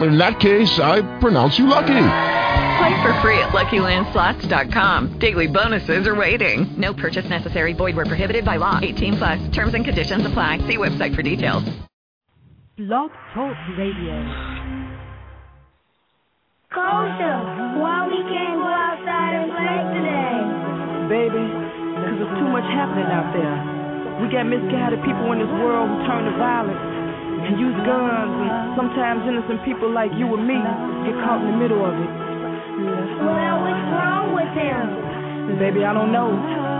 In that case, I pronounce you lucky. Play for free at LuckyLandSlots.com. Daily bonuses are waiting. No purchase necessary. Void where prohibited by law. 18 plus. Terms and conditions apply. See website for details. Blog Talk Radio. Kosha, why we can't go outside and play today? Baby, because there's too much happening out there. We got misguided people in this world who turn to violence and use guns, and sometimes innocent people like you and me get caught in the middle of it. Well, what's wrong with them? Baby, I don't know.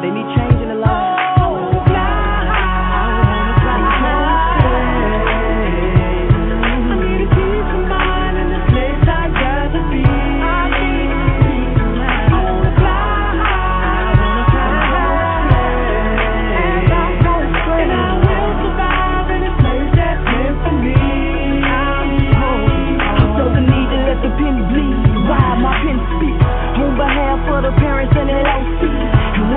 They need change in their lives. Of the parents and their LC.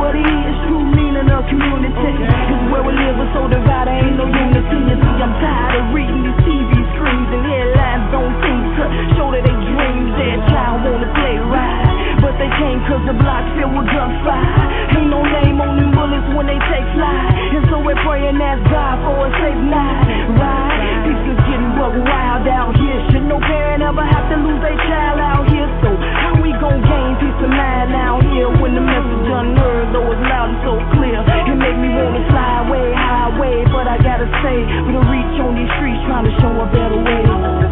What it is, true meaning of community. Is where we live, we're so divided, ain't no unity. You see, I'm tired of reading these TV screens and headlines don't seem to show that they dreams. Their child wanna play right, but they can't cause the block filled with gunfire. Ain't no name on them bullets when they take flight. And so we're praying ask God for a safe night. Right? People getting buck wild out here. Should no parent ever have to lose their child out here? So how we gon' gain peace of mind out here when the message unheard, though it's loud and so clear? It make me wanna fly away, highway, but I gotta say, we don't reach on these streets trying to show a better way.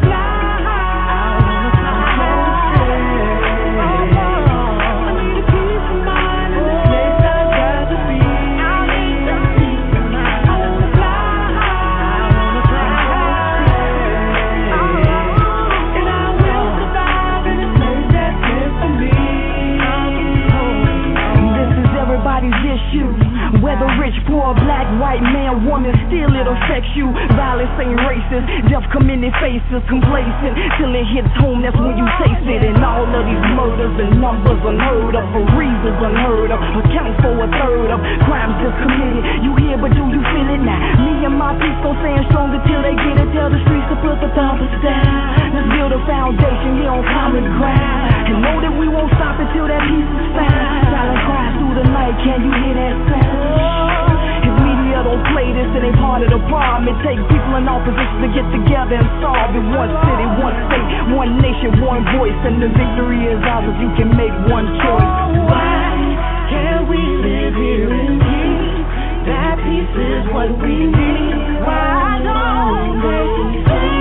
Whether rich, poor, black, white, man, woman, still it affects you. Violence ain't racist. Death come in faces, complacent. Till it hits home, that's when you taste it. And all of these murders and numbers unheard of, for reasons unheard of, account for a third of crimes just committed. You hear, but do you feel it now? Me and my gon' stand strong until they get it. Tell the streets to put the thumpers down. Let's build a foundation here on common ground. And know that we won't stop until that peace is found. Silent cries through the night, can you hear that sound? If media don't play this, it ain't part of the problem. It takes people in opposition to get together and solve it. One city, one state, one nation, one voice. And the victory is ours if you can make one choice. Why can't we live here in peace? That peace is what we need. Why don't they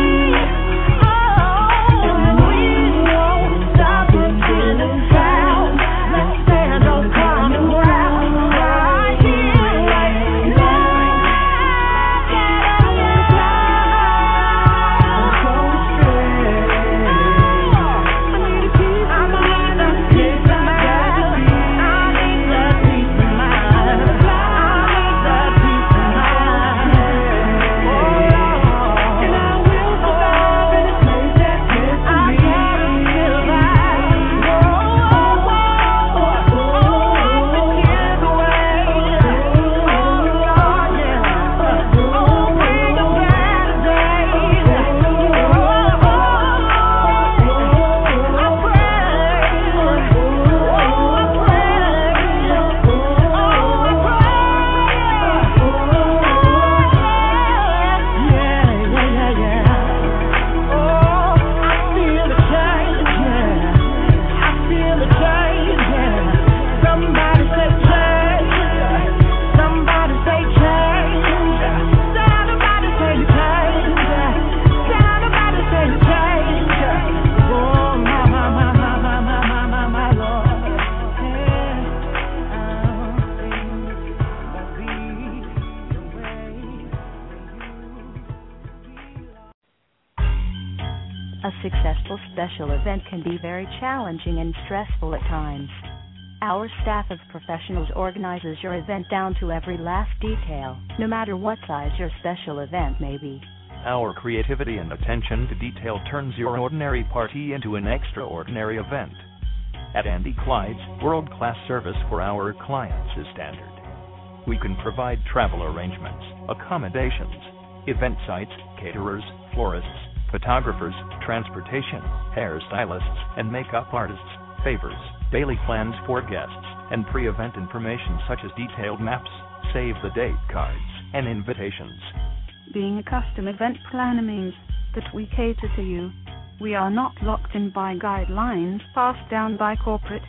can be very challenging and stressful at times. Our staff of professionals organizes your event down to every last detail, no matter what size your special event may be. Our creativity and attention to detail turns your ordinary party into an extraordinary event. At Andy Clyde's, world class service for our clients is standard. We can provide travel arrangements, accommodations, event sites, caterers, florists, photographers, transportation, hairstylists, and makeup artists, favors, daily plans for guests, and pre event information such as detailed maps, save the date cards, and invitations. Being a custom event planner means that we cater to you. We are not locked in by guidelines passed down by corporate.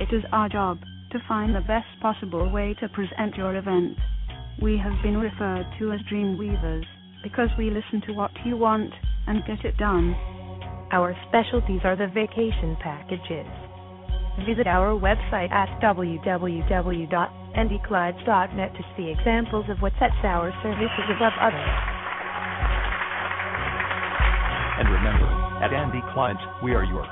It is our job to find the best possible way to present your event. We have been referred to as dream weavers because we listen to what you want and get it done. Our specialties are the vacation packages. Visit our website at www.andyclydes.net to see examples of what sets our services above others. And remember, at Andy Clyde's, we are your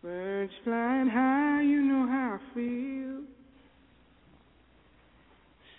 Birds flying high, you know how I feel.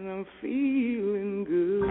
and I'm feeling good.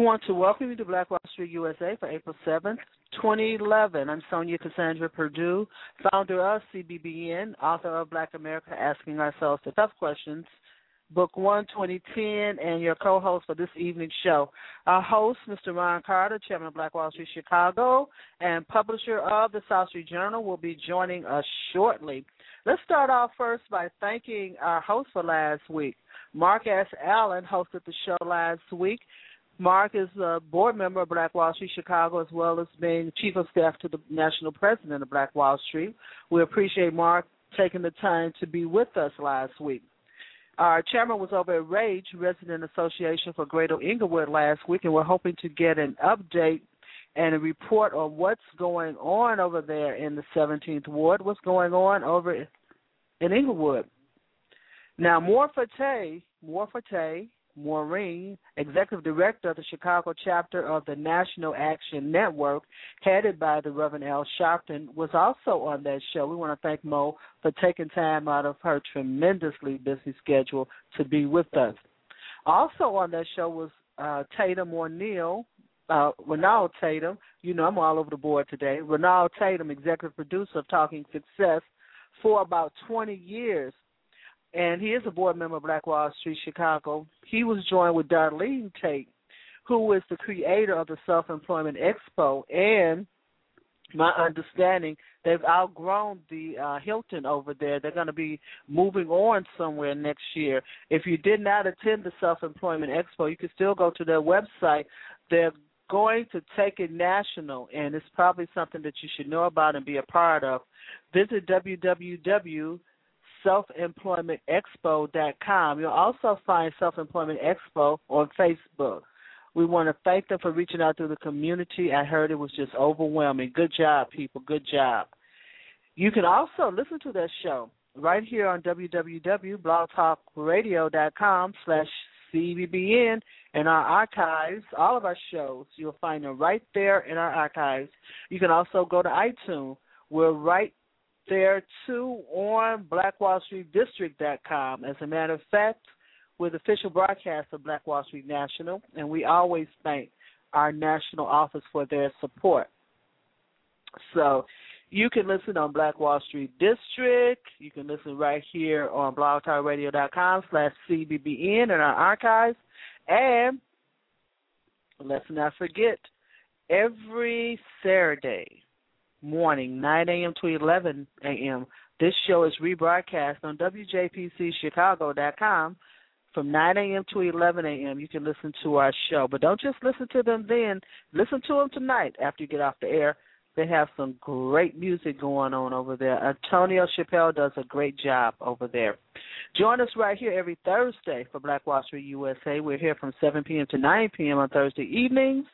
want to welcome you to Black Wall Street USA for April 7th, 2011. I'm Sonia Cassandra Purdue, founder of CBBN, author of Black America Asking Ourselves the Tough Questions, Book 1, 2010, and your co host for this evening's show. Our host, Mr. Ron Carter, Chairman of Black Wall Street Chicago and publisher of the South Street Journal, will be joining us shortly. Let's start off first by thanking our host for last week. Mark S. Allen hosted the show last week. Mark is a board member of Black Wall Street Chicago as well as being chief of staff to the national president of Black Wall Street. We appreciate Mark taking the time to be with us last week. Our chairman was over at Rage Resident Association for Greater Englewood last week, and we're hoping to get an update and a report on what's going on over there in the 17th Ward. What's going on over in Englewood. Now, Moore Forte, Moore Forte, Maureen, Executive Director of the Chicago chapter of the National Action Network, headed by the Reverend Al Sharpton, was also on that show. We want to thank Mo for taking time out of her tremendously busy schedule to be with us. Also on that show was uh, Tatum O'Neill, uh, Tatum. You know, I'm all over the board today. Renald Tatum, executive producer of Talking Success for about 20 years. And he is a board member of Black Wall Street Chicago. He was joined with Darlene Tate, who is the creator of the Self Employment Expo. And my understanding, they've outgrown the uh, Hilton over there. They're going to be moving on somewhere next year. If you did not attend the Self Employment Expo, you can still go to their website. They're going to take it national, and it's probably something that you should know about and be a part of. Visit www.selfemploymentexpo.com. You'll also find Self Employment Expo on Facebook. We want to thank them for reaching out to the community. I heard it was just overwhelming. Good job, people. Good job. You can also listen to that show right here on www.blogtalkradio.com slash CBBN and our archives, all of our shows. You'll find them right there in our archives. You can also go to iTunes. We're right there too on blackwallstreetdistrict.com. As a matter of fact, we're the official broadcast of Black Wall Street National, and we always thank our national office for their support. So you can listen on Black Wall Street District. You can listen right here on blogtalkradio.com slash CBBN in our archives. And let's not forget, every Saturday morning, 9 a.m. to 11 a.m., this show is rebroadcast on WJPCChicago.com from 9 a.m. to 11 a.m. You can listen to our show. But don't just listen to them then. Listen to them tonight after you get off the air. They have some great music going on over there. Antonio Chappelle does a great job over there. Join us right here every Thursday for Black Wall Street USA. We're here from 7 p.m. to 9 p.m. on Thursday evenings,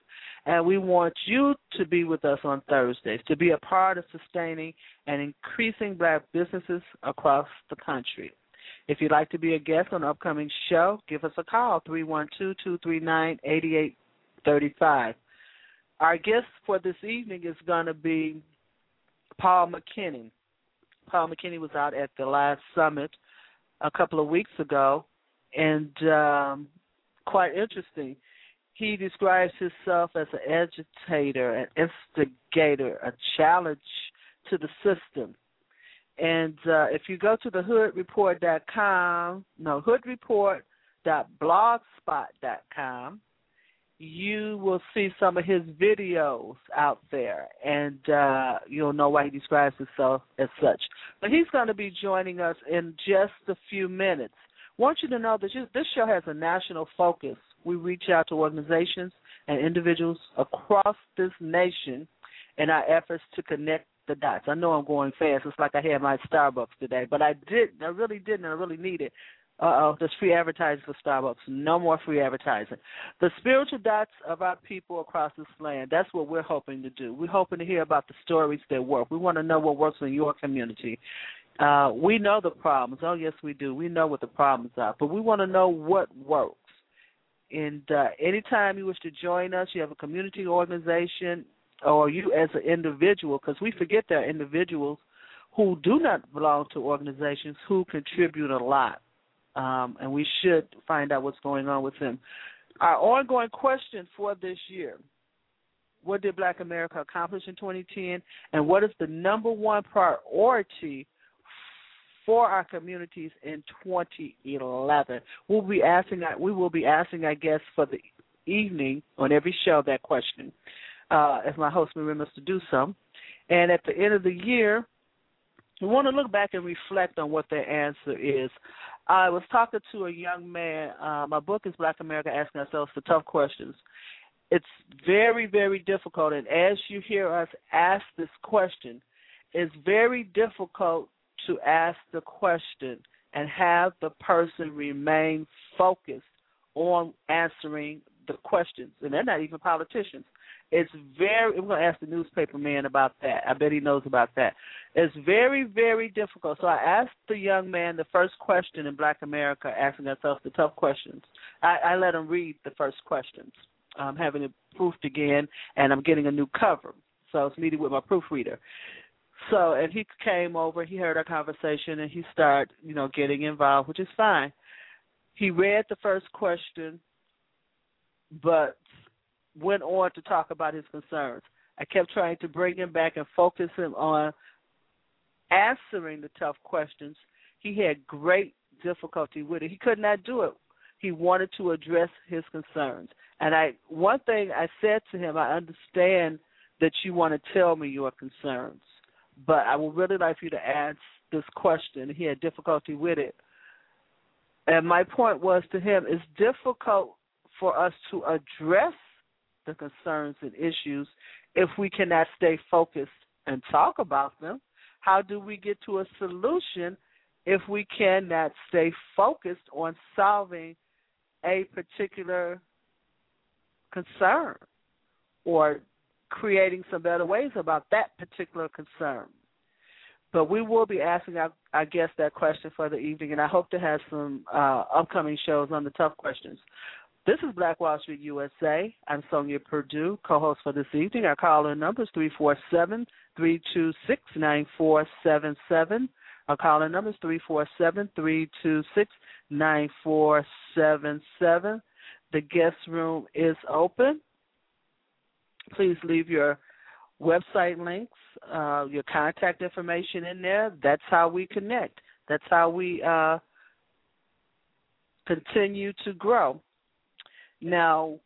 and we want you to be with us on Thursdays to be a part of sustaining and increasing black businesses across the country. If you'd like to be a guest on an upcoming show, give us a call, 312 239 8835. Our guest for this evening is going to be Paul McKinney. Paul McKinney was out at the last summit a couple of weeks ago, and um, quite interesting. He describes himself as an agitator, an instigator, a challenge to the system. And uh, if you go to the hoodreport.com, no, hoodreport.blogspot.com, you will see some of his videos out there, and uh, you'll know why he describes himself as such. But he's going to be joining us in just a few minutes. Want you to know that this show has a national focus. We reach out to organizations and individuals across this nation in our efforts to connect the dots. I know I'm going fast. It's like I had my Starbucks today, but I did. I really didn't. I really need it. Uh oh, there's free advertising for Starbucks. No more free advertising. The spiritual dots of our people across this land, that's what we're hoping to do. We're hoping to hear about the stories that work. We want to know what works in your community. Uh, we know the problems. Oh, yes, we do. We know what the problems are, but we want to know what works. And uh, anytime you wish to join us, you have a community organization, or you as an individual, because we forget there are individuals who do not belong to organizations who contribute a lot um, and we should find out what's going on with them. Our ongoing question for this year what did Black America accomplish in 2010, and what is the number one priority for our communities in 2011? We'll be asking. We will be asking, I guess, for the evening on every show that question, uh, as my host remembers to do so. And at the end of the year, we want to look back and reflect on what their answer is. I was talking to a young man. Uh, my book is Black America Asking Ourselves the Tough Questions. It's very, very difficult. And as you hear us ask this question, it's very difficult to ask the question and have the person remain focused on answering the questions. And they're not even politicians. It's very. We're going to ask the newspaper man about that. I bet he knows about that. It's very, very difficult. So I asked the young man the first question in Black America, asking ourselves the tough questions. I, I let him read the first questions. I'm having it proofed again, and I'm getting a new cover. So I was meeting with my proofreader. So and he came over, he heard our conversation, and he started, you know, getting involved, which is fine. He read the first question, but went on to talk about his concerns. I kept trying to bring him back and focus him on answering the tough questions. He had great difficulty with it. He could not do it. He wanted to address his concerns. And I one thing I said to him, I understand that you want to tell me your concerns, but I would really like for you to ask this question. He had difficulty with it. And my point was to him, it's difficult for us to address the concerns and issues if we cannot stay focused and talk about them? How do we get to a solution if we cannot stay focused on solving a particular concern or creating some better ways about that particular concern? But we will be asking our, our guests that question for the evening, and I hope to have some uh, upcoming shows on the tough questions. This is Black Wall Street USA. I'm Sonia Purdue, co-host for this evening. Our call-in number is 347-326-9477. Our call-in number is 347-326-9477. The guest room is open. Please leave your website links, uh, your contact information in there. That's how we connect. That's how we uh, continue to grow. Now,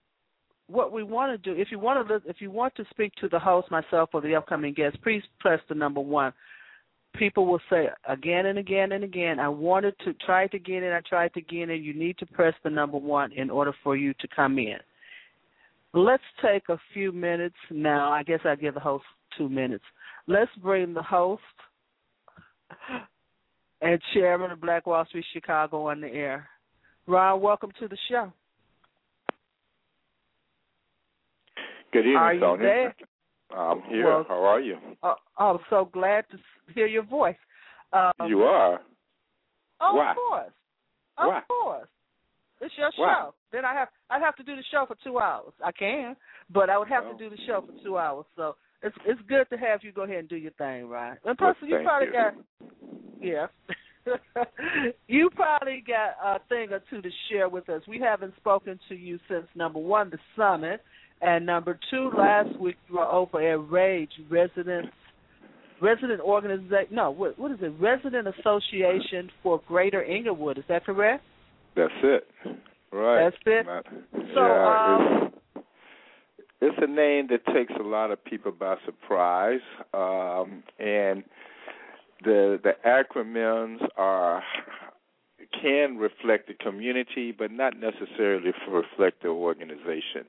what we want to do, if you want to, if you want to speak to the host, myself, or the upcoming guest, please press the number one. People will say again and again and again, I wanted to try to get in, I tried to get in. You need to press the number one in order for you to come in. Let's take a few minutes now. I guess I give the host two minutes. Let's bring the host and chairman of Black Wall Street Chicago on the air. Ron, welcome to the show. Good evening, are you Sonia. There? I'm here. Well, How are you? Uh, I'm so glad to hear your voice. Um, you are. Oh, Why? of course. Of Why? course. It's your Why? show. Then I have I'd have to do the show for two hours. I can, but I would have Oh. to do the show for two hours. So it's it's good to have you go ahead and do your thing, right? And plus, Well, you probably you. got yeah. you probably got a thing or two to share with us. We haven't spoken to you since number one, the summit, and number two, last week you were over at Rage Residents Resident Organization. No, what what is it? Resident Association for Greater Englewood. Is that correct? That's it. Right. That's it. So, yeah, um, it's, it's a name that takes a lot of people by surprise, um, and the the acronyms are can reflect the community, but not necessarily reflect the organization.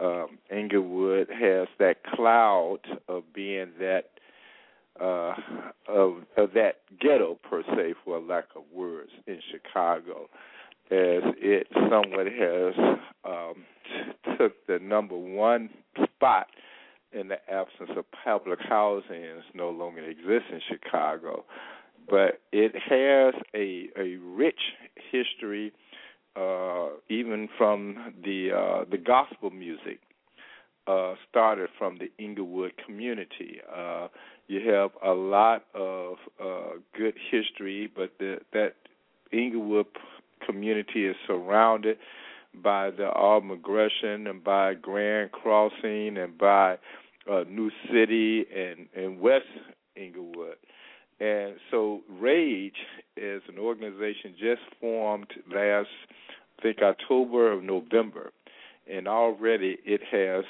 Um, Englewood has that cloud of being that uh, of, of that ghetto per se, for lack of words, in Chicago, as it somewhat has um, t- took the number one spot in the absence of public housing and no longer exists in Chicago. But it has a a rich history, uh, even from the uh, the gospel music uh, started from the Englewood community. Uh, you have a lot of uh, good history, but the, that Englewood community is surrounded by the Auburn Gresham and by Grand Crossing and by uh, New City and, and West Englewood. And so Rage is an organization just formed last, I think, October or November. And already it has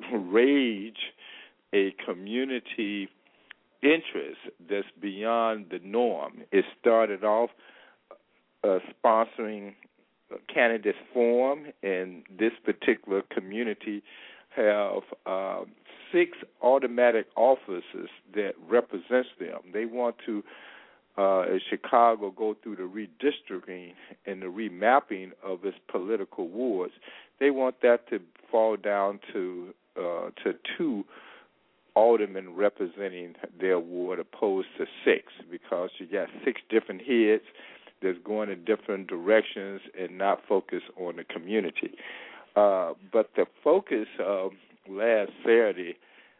Rage a community interest that's beyond the norm. It started off uh, sponsoring candidates forum, and this particular community have uh, six automatic officers that represents them. They want to uh, as Chicago go through the redistricting and the remapping of its political wards, they want that to fall down to uh, to two aldermen representing their ward opposed to six because you got six different heads that's going in different directions and not focus on the community. Uh, but the focus of last Saturday,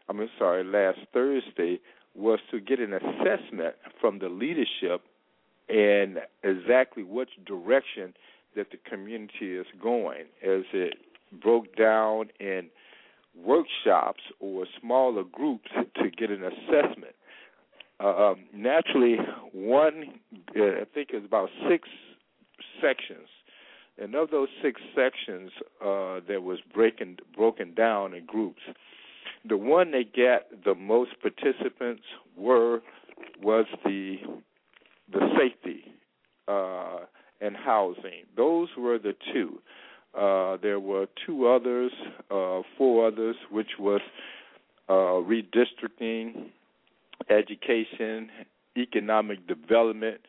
I mean, sorry, last Thursday was to get an assessment from the leadership and exactly which direction that the community is going as it broke down in workshops or smaller groups to get an assessment. Um, naturally, one, uh, I think, is about six sections, and of those six sections, uh, there was breaking broken down in groups. The one that got the most participants were was the the safety uh, and housing. Those were the two. Uh, there were two others, uh, four others, which was uh, redistricting, education, economic development,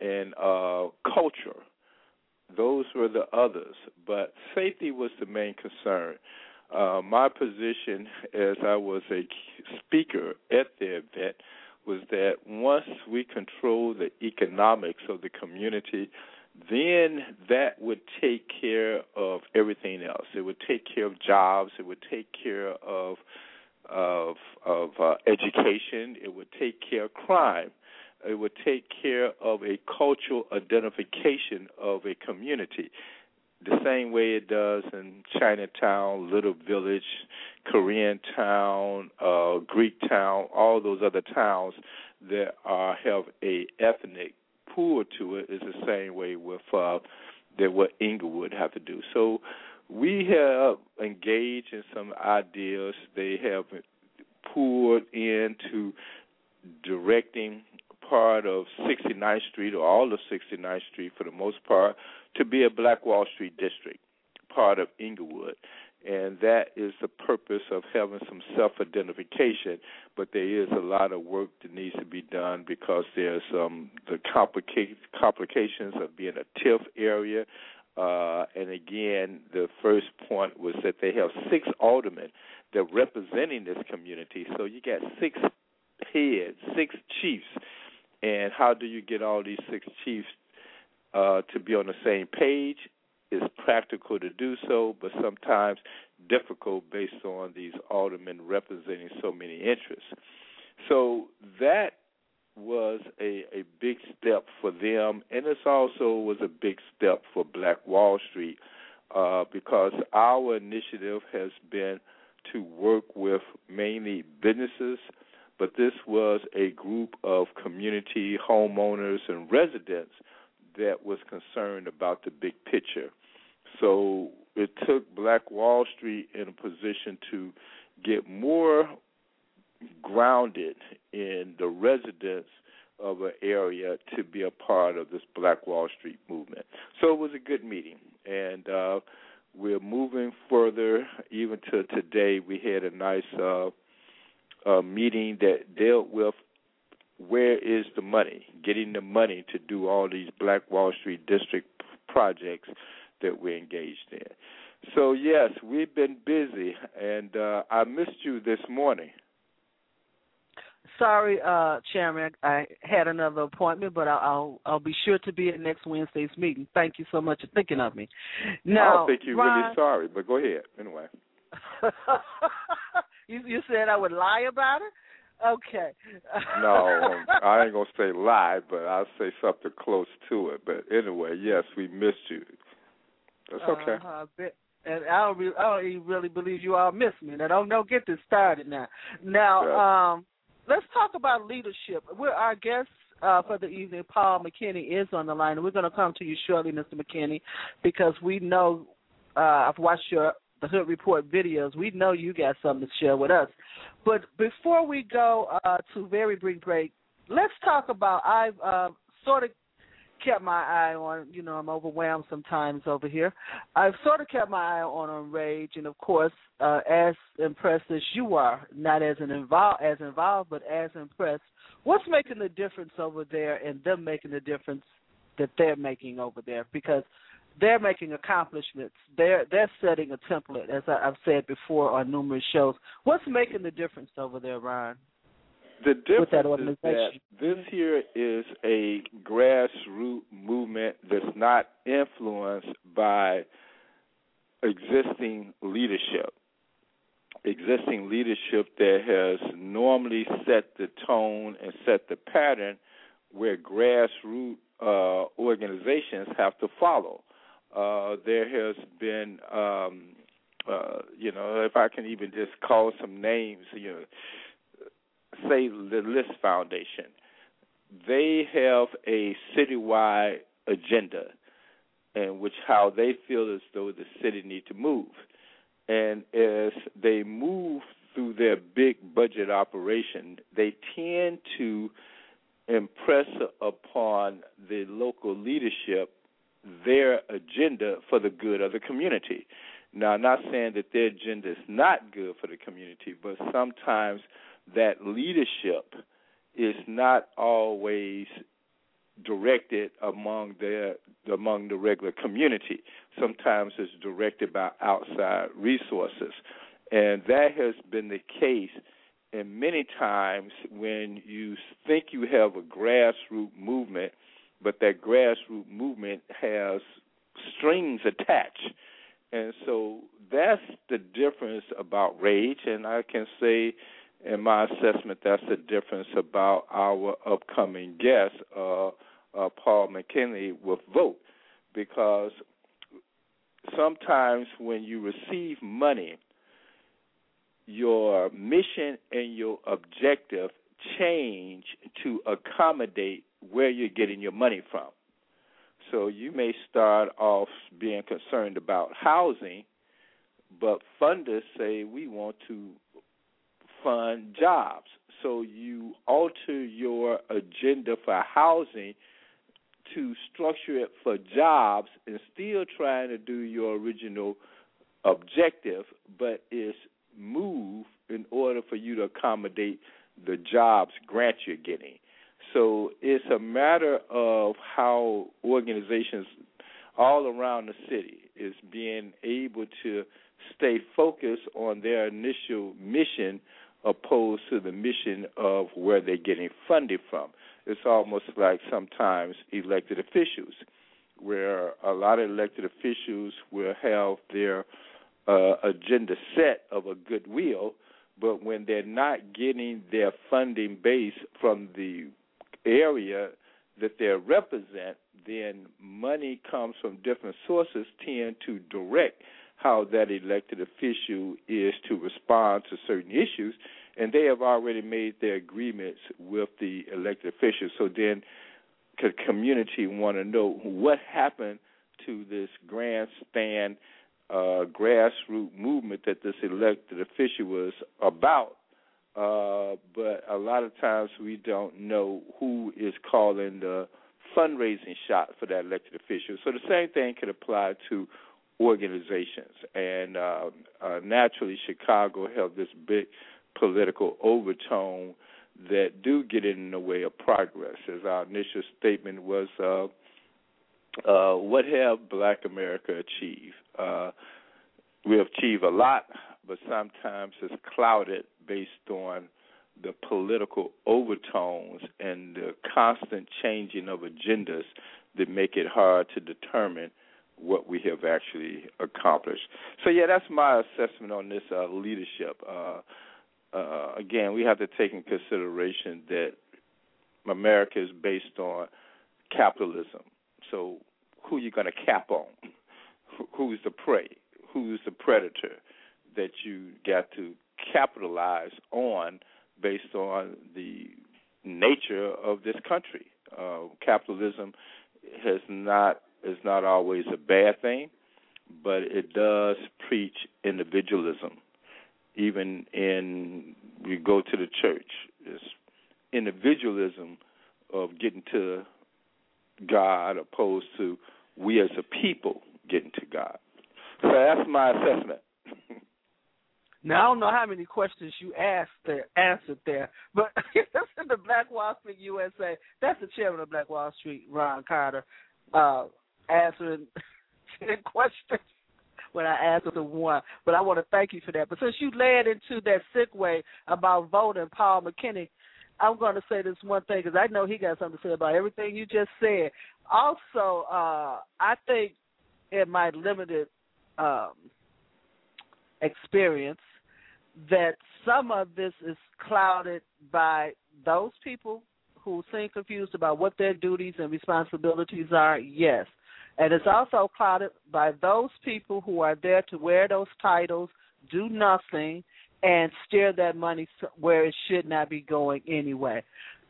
and uh, culture. Those were the others, but safety was the main concern. Uh, my position as I was a speaker at the event was that once we control the economics of the community, then that would take care of everything else. It would take care of jobs. It would take care of of of uh, education. It would take care of crime. It would take care of a cultural identification of a community, the same way it does in Chinatown, Little Village, Korean Town, uh, Greek Town, all those other towns that are have a ethnic pool to it is the same way with uh, that what Englewood have to do. So we have engaged in some ideas. They have poured into directing part of 69th Street or all of 69th Street for the most part to be a Black Wall Street district, part of Englewood and that is the purpose of having some self identification. But there is a lot of work that needs to be done because there's um, the complica- complications of being a TIF area. Uh, and again, the first point was that they have six aldermen that are representing this community. So you got six heads, six chiefs. And how do you get all these six chiefs uh, to be on the same page It's practical to do so, but sometimes difficult based on these aldermen representing so many interests. So that was a, a big step for them, and it also was a big step for Black Wall Street uh, because our initiative has been to work with mainly businesses, but this was a group of community homeowners and residents that was concerned about the big picture. So it took Black Wall Street in a position to get more grounded in the residents of an area to be a part of this Black Wall Street movement. So it was a good meeting, and uh, we're moving further. Even to today, we had a nice uh, uh, meeting that dealt with where is the money, getting the money to do all these Black Wall Street district projects that we're engaged in. So yes, we've been busy, and uh, I missed you this morning. Sorry, uh, Chairman, I had another appointment, but I'll I'll be sure to be at next Wednesday's meeting. Thank you so much for thinking of me. Now, I don't think you're Ron, really sorry, but go ahead anyway. you you said I would lie about it. Okay. no, I ain't gonna say lie, but I'll say something close to it. But anyway, yes, we missed you. That's okay. Uh-huh. And I don't, really, I don't even really believe you all miss me. Now don't don't get this started now. Now, yeah. um, let's talk about leadership. We're our guest uh, for the evening, Paul McKinney, is on the line, and we're going to come to you shortly, Mr. McKinney, because we know uh, I've watched your the Hood Report videos. We know you got something to share with us. But before we go uh, to very brief break, let's talk about I've uh, sort of kept my eye on. You know, I'm overwhelmed sometimes over here. I've sort of kept my eye on on Rage, and of course, uh, as impressed as you are, not as an involved as involved, but as impressed. What's making the difference over there, and them making the difference that they're making over there? Because they're making accomplishments. They're they're setting a template, as I, I've said before on numerous shows. What's making the difference over there, Ron? The difference that is that this here is a grassroots movement that's not influenced by existing leadership. Existing leadership that has normally set the tone and set the pattern where grassroots uh, organizations have to follow. Uh, there has been, um, uh, you know, if I can even just call some names, you know, say the List Foundation, they have a citywide agenda in which how they feel as though the city need to move. And as they move through their big budget operation, they tend to impress upon the local leadership their agenda for the good of the community. Now, I'm not saying that their agenda is not good for the community, but sometimes that leadership is not always directed among the among the regular community. Sometimes it's directed by outside resources, and that has been the case. And many times, when you think you have a grassroots movement, but that grassroots movement has strings attached, and so that's the difference about rage. And I can say in my assessment, that's the difference about our upcoming guest, uh, uh, Paul McKinley, with Vote, because sometimes when you receive money, your mission and your objective change to accommodate where you're getting your money from. So you may start off being concerned about housing, but funders say we want to fund jobs. So you alter your agenda for housing to structure it for jobs and still trying to do your original objective, but it's moved in order for you to accommodate the jobs grant you're getting. So it's a matter of how organizations all around the city is being able to stay focused on their initial mission opposed to the mission of where they're getting funded from. It's almost like sometimes elected officials, where a lot of elected officials will have their uh, agenda set of a goodwill, but when they're not getting their funding base from the area that they represent, then money comes from different sources tend to direct how that elected official is to respond to certain issues, and they have already made their agreements with the elected officials. So then, the community want to know what happened to this grandstand uh, grassroots movement that this elected official was about. Uh, but a lot of times we don't know who is calling the fundraising shot for that elected official. So the same thing could apply to organizations. And uh, uh, naturally, Chicago have this big political overtone that do get in the way of progress. As our initial statement was, uh, uh, what have Black America achieved? Uh, we have achieved a lot, but sometimes it's clouded based on the political overtones and the constant changing of agendas that make it hard to determine what we have actually accomplished. So yeah, that's my assessment on this uh, leadership. Uh, uh, again, we have to take in consideration that America is based on capitalism. So who are you going to cap on? Who's the prey? Who's the predator that you got to capitalize on based on the nature of this country? Uh, capitalism has not is not always a bad thing, but it does preach individualism. Even in we go to the church, it's individualism of getting to God opposed to we as a people getting to God. So that's my assessment. Now I don't know how many questions you asked there, answered there, but in the Black Wall Street USA. That's the chairman of Black Wall Street, Ron Carter, uh, answering questions when I asked the one. But I want to thank you for that. But since you led into that segue about voting Paul McKinney, I'm going to say this one thing because I know he got something to say about everything you just said. Also, uh, I think in my limited um, experience that some of this is clouded by those people who seem confused about what their duties and responsibilities are, yes. And it's also clouded by those people who are there to wear those titles, do nothing, and steer that money where it should not be going anyway.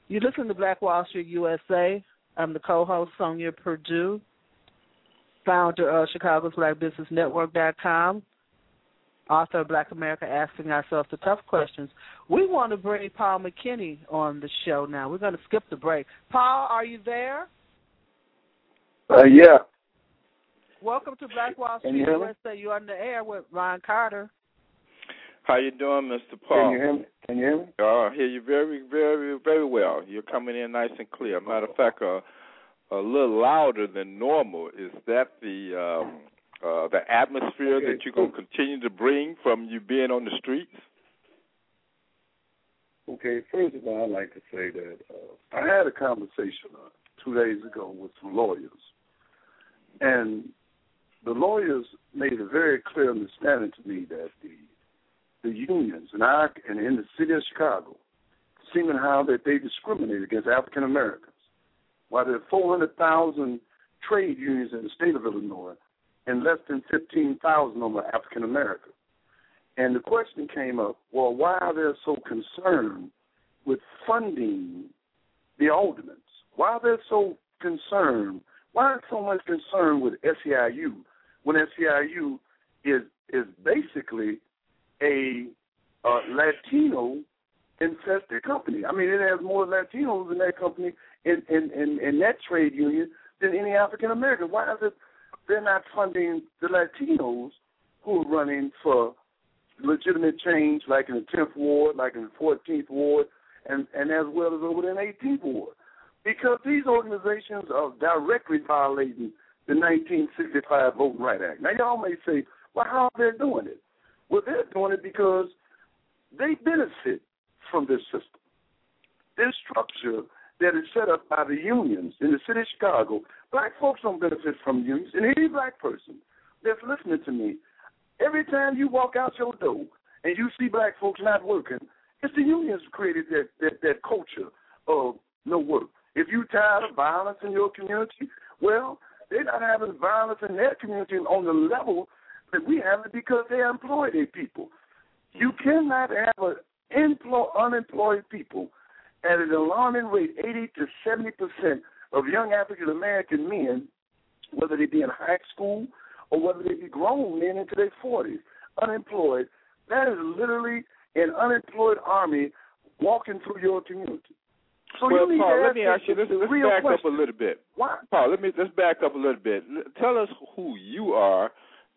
You listen to Black Wall Street USA. I'm the co-host Sonia Perdue, founder of Chicago's Black Business Network.com, author of Black America Asking Ourselves the Tough Questions. We want to bring Paul McKinney on the show now. We're going to skip the break. Paul, are you there? Uh, yeah. Welcome to Black Wall Street you USA. You're on the air with Ron Carter. How you doing, Mr. Paul? Can you hear me? Can you hear me? Oh, I hear you very, very, very well. You're coming in nice and clear. Matter of fact, uh, a little louder than normal. Is that the um, uh, the atmosphere Okay, that you're going to continue to bring from you being on the streets? Okay, first of all, I'd like to say that uh, I had a conversation uh, two days ago with some lawyers, and the lawyers made a very clear understanding to me that the the unions and I and in the city of Chicago, seeming how that they discriminate against African Americans, while there are 400,000 trade unions in the state of Illinois, and less than 15,000 of them are African American. And the question came up, well, why are they so concerned with funding the aldermen? Why are they so concerned? Why are so much concern with SEIU when SEIU is is basically a uh, Latino infested company? I mean, it has more Latinos in that company in in, in, in that trade union than any African American. Why is it they're not funding the Latinos who are running for legitimate change, like in the 10th ward, like in the 14th ward, and and as well as over in the 18th ward, because these organizations are directly violating the 1965 Voting Rights Act. Now y'all may say, well, how are they doing it? Well, they're doing it because they benefit from this system. This structure that is set up by the unions in the city of Chicago, black folks don't benefit from unions. And any black person that's listening to me, every time you walk out your door and you see black folks not working, it's the unions created that that, that culture of no work. If you tired of violence in your community, well, they're not having violence in their community on the level that we have it because they employ their people. You cannot have an employ, unemployed people at an alarming rate, 80 to 70 percent of young African American men, whether they be in high school or whether they be grown men into their 40s, unemployed. That is literally an unemployed army walking through your community. So well, you need Paul, let me ask you. Let's, let's back up a little bit. Why? Paul, let me let's back up a little bit. Tell us who you are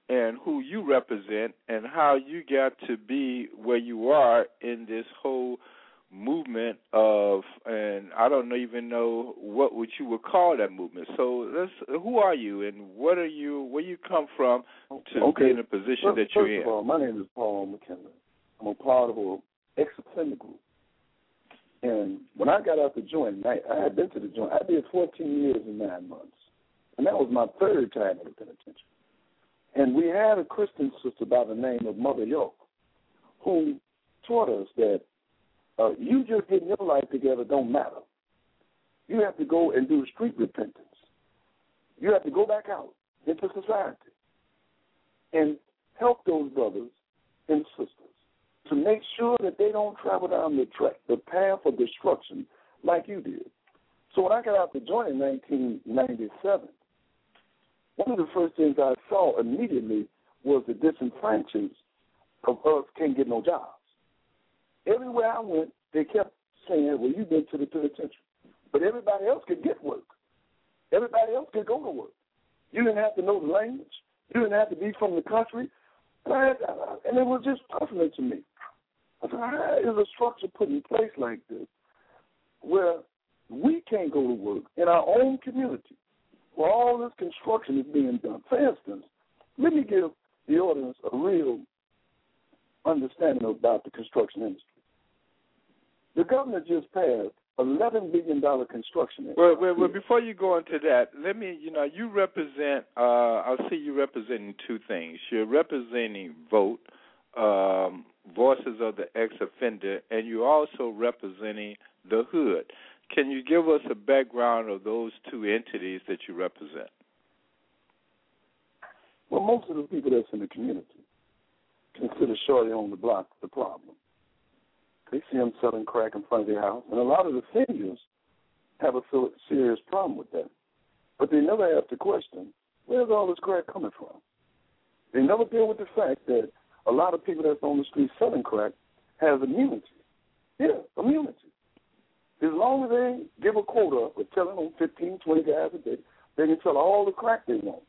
and who you represent, and how you got to be where you are in this whole movement of, and I don't even know what would you would call that movement. So let's. Who are you, and what are you? Where you come from to Okay. be in the position First, that you're first in? of all, my name is Paul McKinley. I'm a part of a ex-offender group. And when I got out the joint, I, I had been to the joint. I did 14 years and nine months, and that was my third time in the penitentiary. And we had a Christian sister by the name of Mother York, who taught us that uh, you just getting your life together don't matter. You have to go and do street repentance. You have to go back out into society and help those brothers and sisters to make sure that they don't travel down the track, the path of destruction like you did. So when I got out the joint in 1997, one of the first things I saw immediately was the disenfranchised of us can't get no jobs. Everywhere I went, they kept saying, well, you've been to the penitentiary. But everybody else could get work. Everybody else could go to work. You didn't have to know the language. You didn't have to be from the country. And, I, and it was just puzzling to me. I said, how is a structure put in place like this where we can't go to work in our own community where all this construction is being done? For instance, let me give the audience a real understanding about the construction industry. The governor just passed eleven billion dollar construction. Well, well, well, before you go into that, let me, you know, you represent. Uh, I'll see you representing two things. You're representing vote, um, voices of the ex-offender, and you're also representing the hood. Can you give us a background of those two entities that you represent? Well, most of the people that's in the community consider Shorty on the block the problem. They see him selling crack in front of their house, and a lot of the seniors have a serious problem with that. But they never ask the question, where's all this crack coming from? They never deal with the fact that a lot of people that's on the street selling crack have immunity. Yeah, immunity. As long as they give a quota of telling them 15, 20 guys a day, they can sell all the crack they want.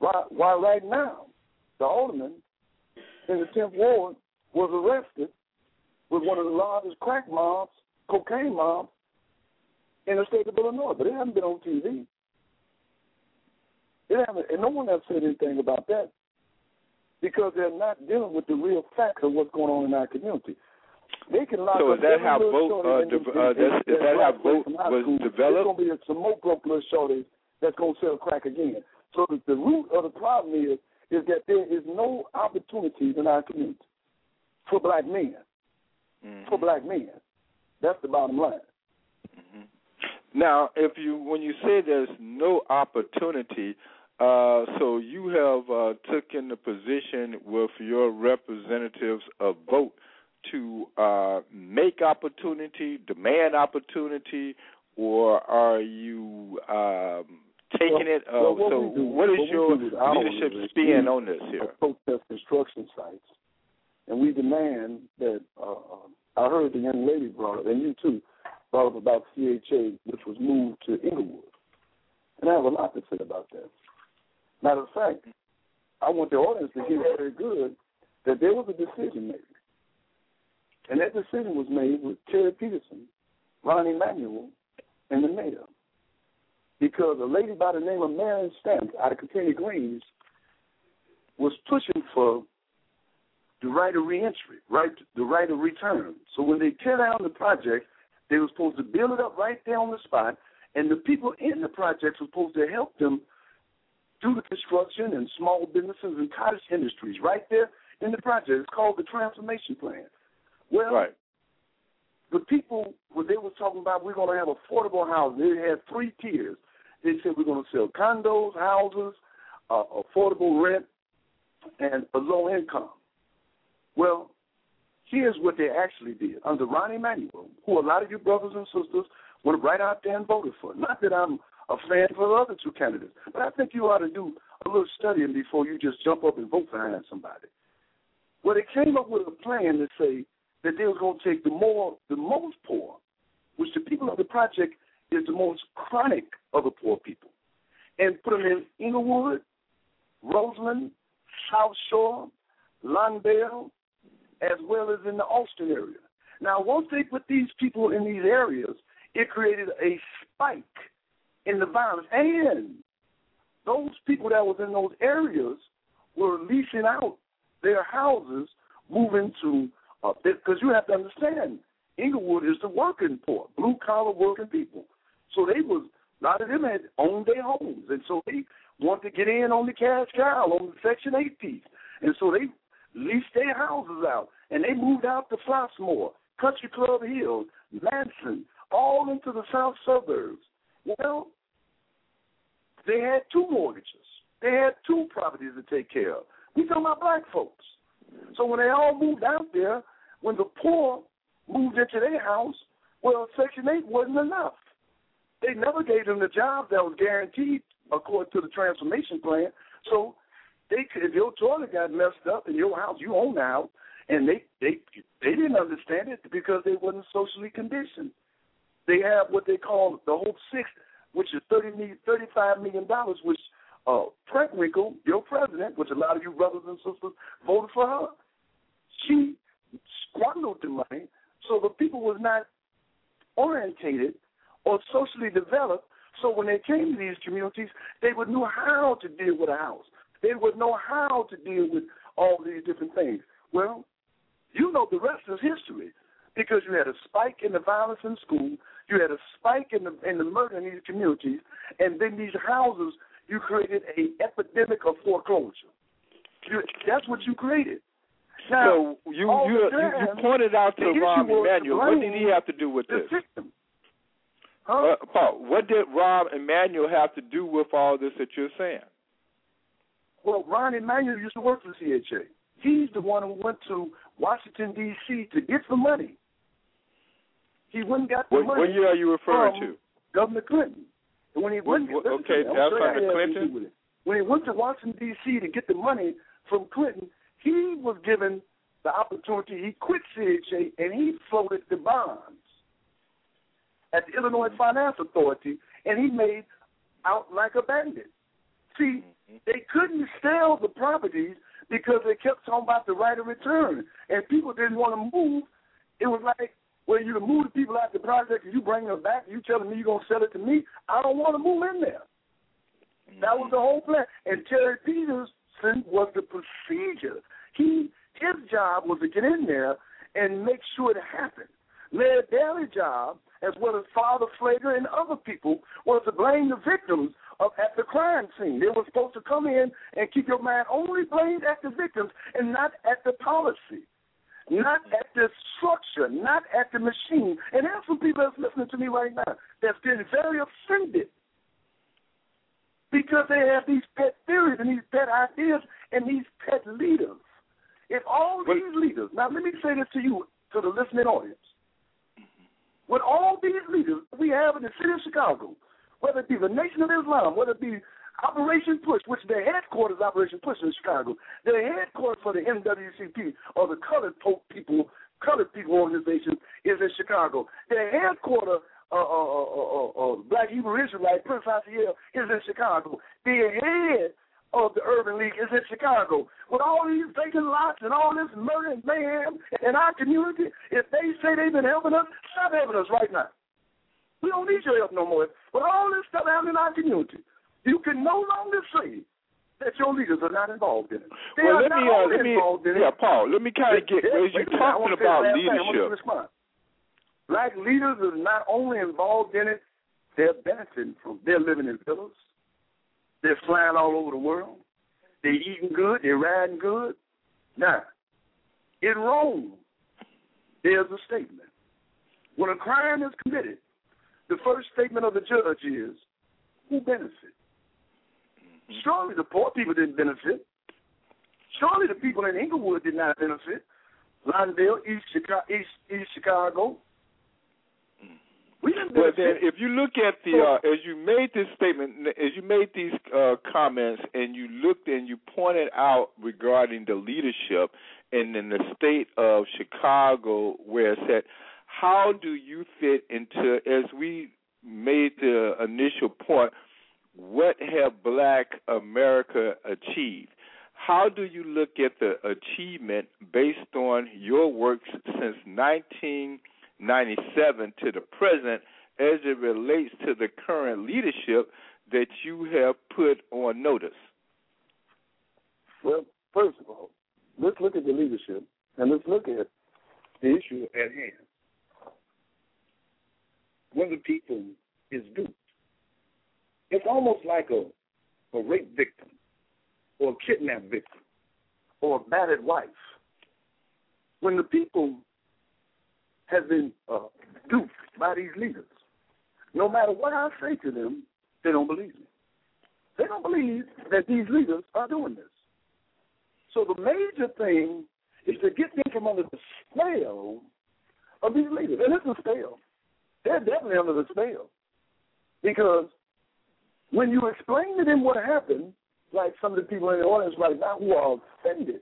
Why, why right now, the alderman in the 10th ward was arrested with one of the largest crack mobs, cocaine mobs, in the state of Illinois, but it hasn't been on TV. It haven't, and no one has said anything about that because they're not dealing with the real facts of what's going on in our community. They can lock so up is that how vote uh, de- uh, that's, is that how vote was school. developed? There's going to be some more broke little shorties that's going to sell crack again. So the, the root of the problem is is that there is no opportunities in our community for black men. Mm-hmm. For black men, that's the bottom line. Now, if you when you say there's no opportunity, uh, so you have uh, taken the position with your representatives of vote to uh, make opportunity, demand opportunity, or are you um, taking Well- it? Uh, well, what so, do- what is what your do leadership organization, spin on this here? Protest construction sites, and we demand that. Uh, I heard the young lady brought up, and you too, brought up about CHA, which was moved to Englewood, and I have a lot to say about that. Matter of fact, I want the audience to hear very good that there was a decision made, and that decision was made with Terry Peterson, Rahm Emanuel, and the mayor because a lady by the name of Marion Stamps out of Cabrini Greens was pushing for the right of reentry, right the right of return. So when they tear down the project, they were supposed to build it up right there on the spot, and the people in the project were supposed to help them do the construction and small businesses and cottage industries right there in the project. It's called the transformation plan. Well, right. the people when they were talking about we're going to have affordable housing, they had three tiers. They said we're going to sell condos, houses, uh, affordable rent, and a low income. Well, here's what they actually did under Rahm Emanuel, who a lot of you brothers and sisters went right out there and voted for. Not that I'm a fan for the other two candidates, but I think you ought to do a little studying before you just jump up and vote behind somebody. Well, they came up with a plan to say that they was going to take the more, the most poor, which the people of the project is the most chronic of the poor people, and put them in Englewood, Roseland, South Shore, Lawndale, as well as in the Austin area. Now, once they put these people in these areas, it created a spike in the violence, and those people that was in those areas were leasing out their houses, moving to uh, because you have to understand, Englewood is the working poor, blue collar working people. So they was a lot of them had owned their homes, and so they wanted to get in on the cash cow on the Section Eight piece, and so they leased their houses out, and they moved out to Flossmoor, Country Club Hills, Matteson, all into the south suburbs. Well, they had two mortgages. They had two properties to take care of. We talking about black folks. So when they all moved out there, when the poor moved into their house, well, Section 8 wasn't enough. They never gave them the job that was guaranteed according to the transformation plan. So they could, if your toilet got messed up in your house, you own the house, and they they they didn't understand it because they wasn't socially conditioned. They have what they call the Hope Six which is thirty thirty-five million dollars, which uh, Preckwinkle, your president, which a lot of you brothers and sisters voted for her. She squandered the money, so the people was not orientated or socially developed. So when they came to these communities, they would know how to deal with a house. They would know how to deal with all these different things. Well, you know the rest is history because you had a spike in the violence in school, you had a spike in the in the murder in these communities, and then these houses you created a epidemic of foreclosure. You, that's what you created. Now, so you you, time, you you pointed out to Rahm Emanuel. What did he have to do with this? System. Huh? Uh, Paul, what did Rahm Emanuel have to do with all this that you're saying? Well, Rahm Emanuel used to work for CHA. He's the one who went to Washington D.C. to get the money. He went and got the what, money. What year are you referring to? Governor Clinton. And when he went, what, listen okay, that's under Clinton? something to do with it. When he went to Washington D.C. to get the money from Clinton, he was given the opportunity. He quit CHA and he floated the bonds at the Illinois Finance Authority, and he made out like a bandit. See, mm-hmm. they couldn't sell the properties because they kept talking about the right of return, and people didn't want to move. It was like, well, you move the people out the project, and you bring them back, you telling me you're going to sell it to me. I don't want to move in there. That was mm-hmm. the whole plan. And Terry Peterson was the procedure. He his job was to get in there and make sure it happened. Larry Daly's job, as well as Father Pfleger and other people, was to blame the victims of at the crime scene. They were supposed to come in and keep your mind only blamed at the victims and not at the policy, not at the structure, not at the machine. And there's some people that's listening to me right now that's getting very offended because they have these pet theories and these pet ideas and these pet leaders. If all these leaders, now let me say this to you, to the listening audience. With all these leaders we have in the city of Chicago, whether it be the Nation of Islam, whether it be Operation Push, which their headquarters Operation Push in Chicago, their headquarters for the NAACP or the Colored People Colored People Organization is in Chicago. Their headquarters uh, uh, uh, uh, Black Hebrew Israelite Prince Asiel is in Chicago. The head of the Urban League is in Chicago. With all these vacant lots and all this murder and mayhem in our community, if they say they've been helping us, stop helping us right now. We don't need your help no more. But all this stuff happening in our community, you can no longer say that your leaders are not involved in it. They well, are let not me, uh, let me, involved in yeah. Paul, let me kind of get, as you're talking about leadership. Black leaders are not only involved in it, they're benefiting from They're living in villas. They're flying all over the world. They're eating good. They're riding good. Now, in Rome, there's a statement. When a crime is committed, the first statement of the judge is, who benefits? Surely the poor people didn't benefit. Surely the people in Englewood did not benefit. Lawndale, East Chicago, East, East Chicago. We didn't benefit. then, if you look at the uh, as you made this statement, as you made these uh, comments, and you looked and you pointed out regarding the leadership and in the state of Chicago, where it's at, how do you fit into as we made the initial point? What have Black America achieved? How do you look at the achievement based on your works since 1997 to the present as it relates to the current leadership that you have put on notice? Well, first of all, let's look at the leadership and let's look at the issue at hand. When the people is duped, it's almost like a, a rape victim or a kidnap victim or a battered wife. When the people have been uh, duped by these leaders, no matter what I say to them, they don't believe me. They don't believe that these leaders are doing this. So the major thing is to get them from under the spell of these leaders. And it's a spell. They're definitely under the spell. Because when you explain to them what happened, like some of the people in the audience right now who are offended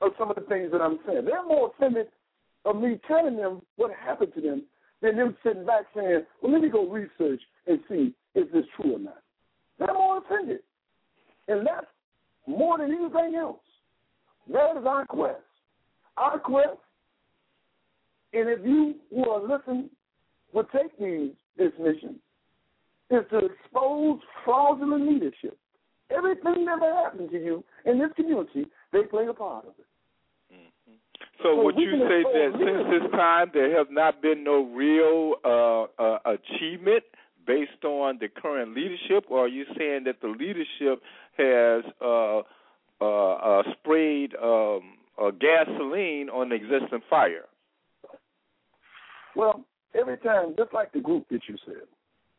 of some of the things that I'm saying, they're more offended of me telling them what happened to them than them sitting back saying, well, let me go research and see if this true or not. They're more offended. And that's more than anything else. That is our quest. Our quest, and if you who are listening will take these, this mission, is to expose fraudulent leadership. Everything that happened to you in this community, they play a part of it. So, So would you say that expose since this time there has not been no real uh, uh, achievement based on the current leadership, or are you saying that the leadership has uh, uh, uh, sprayed um, uh, gasoline on the existing fire? Well, every time, just like the group that you said,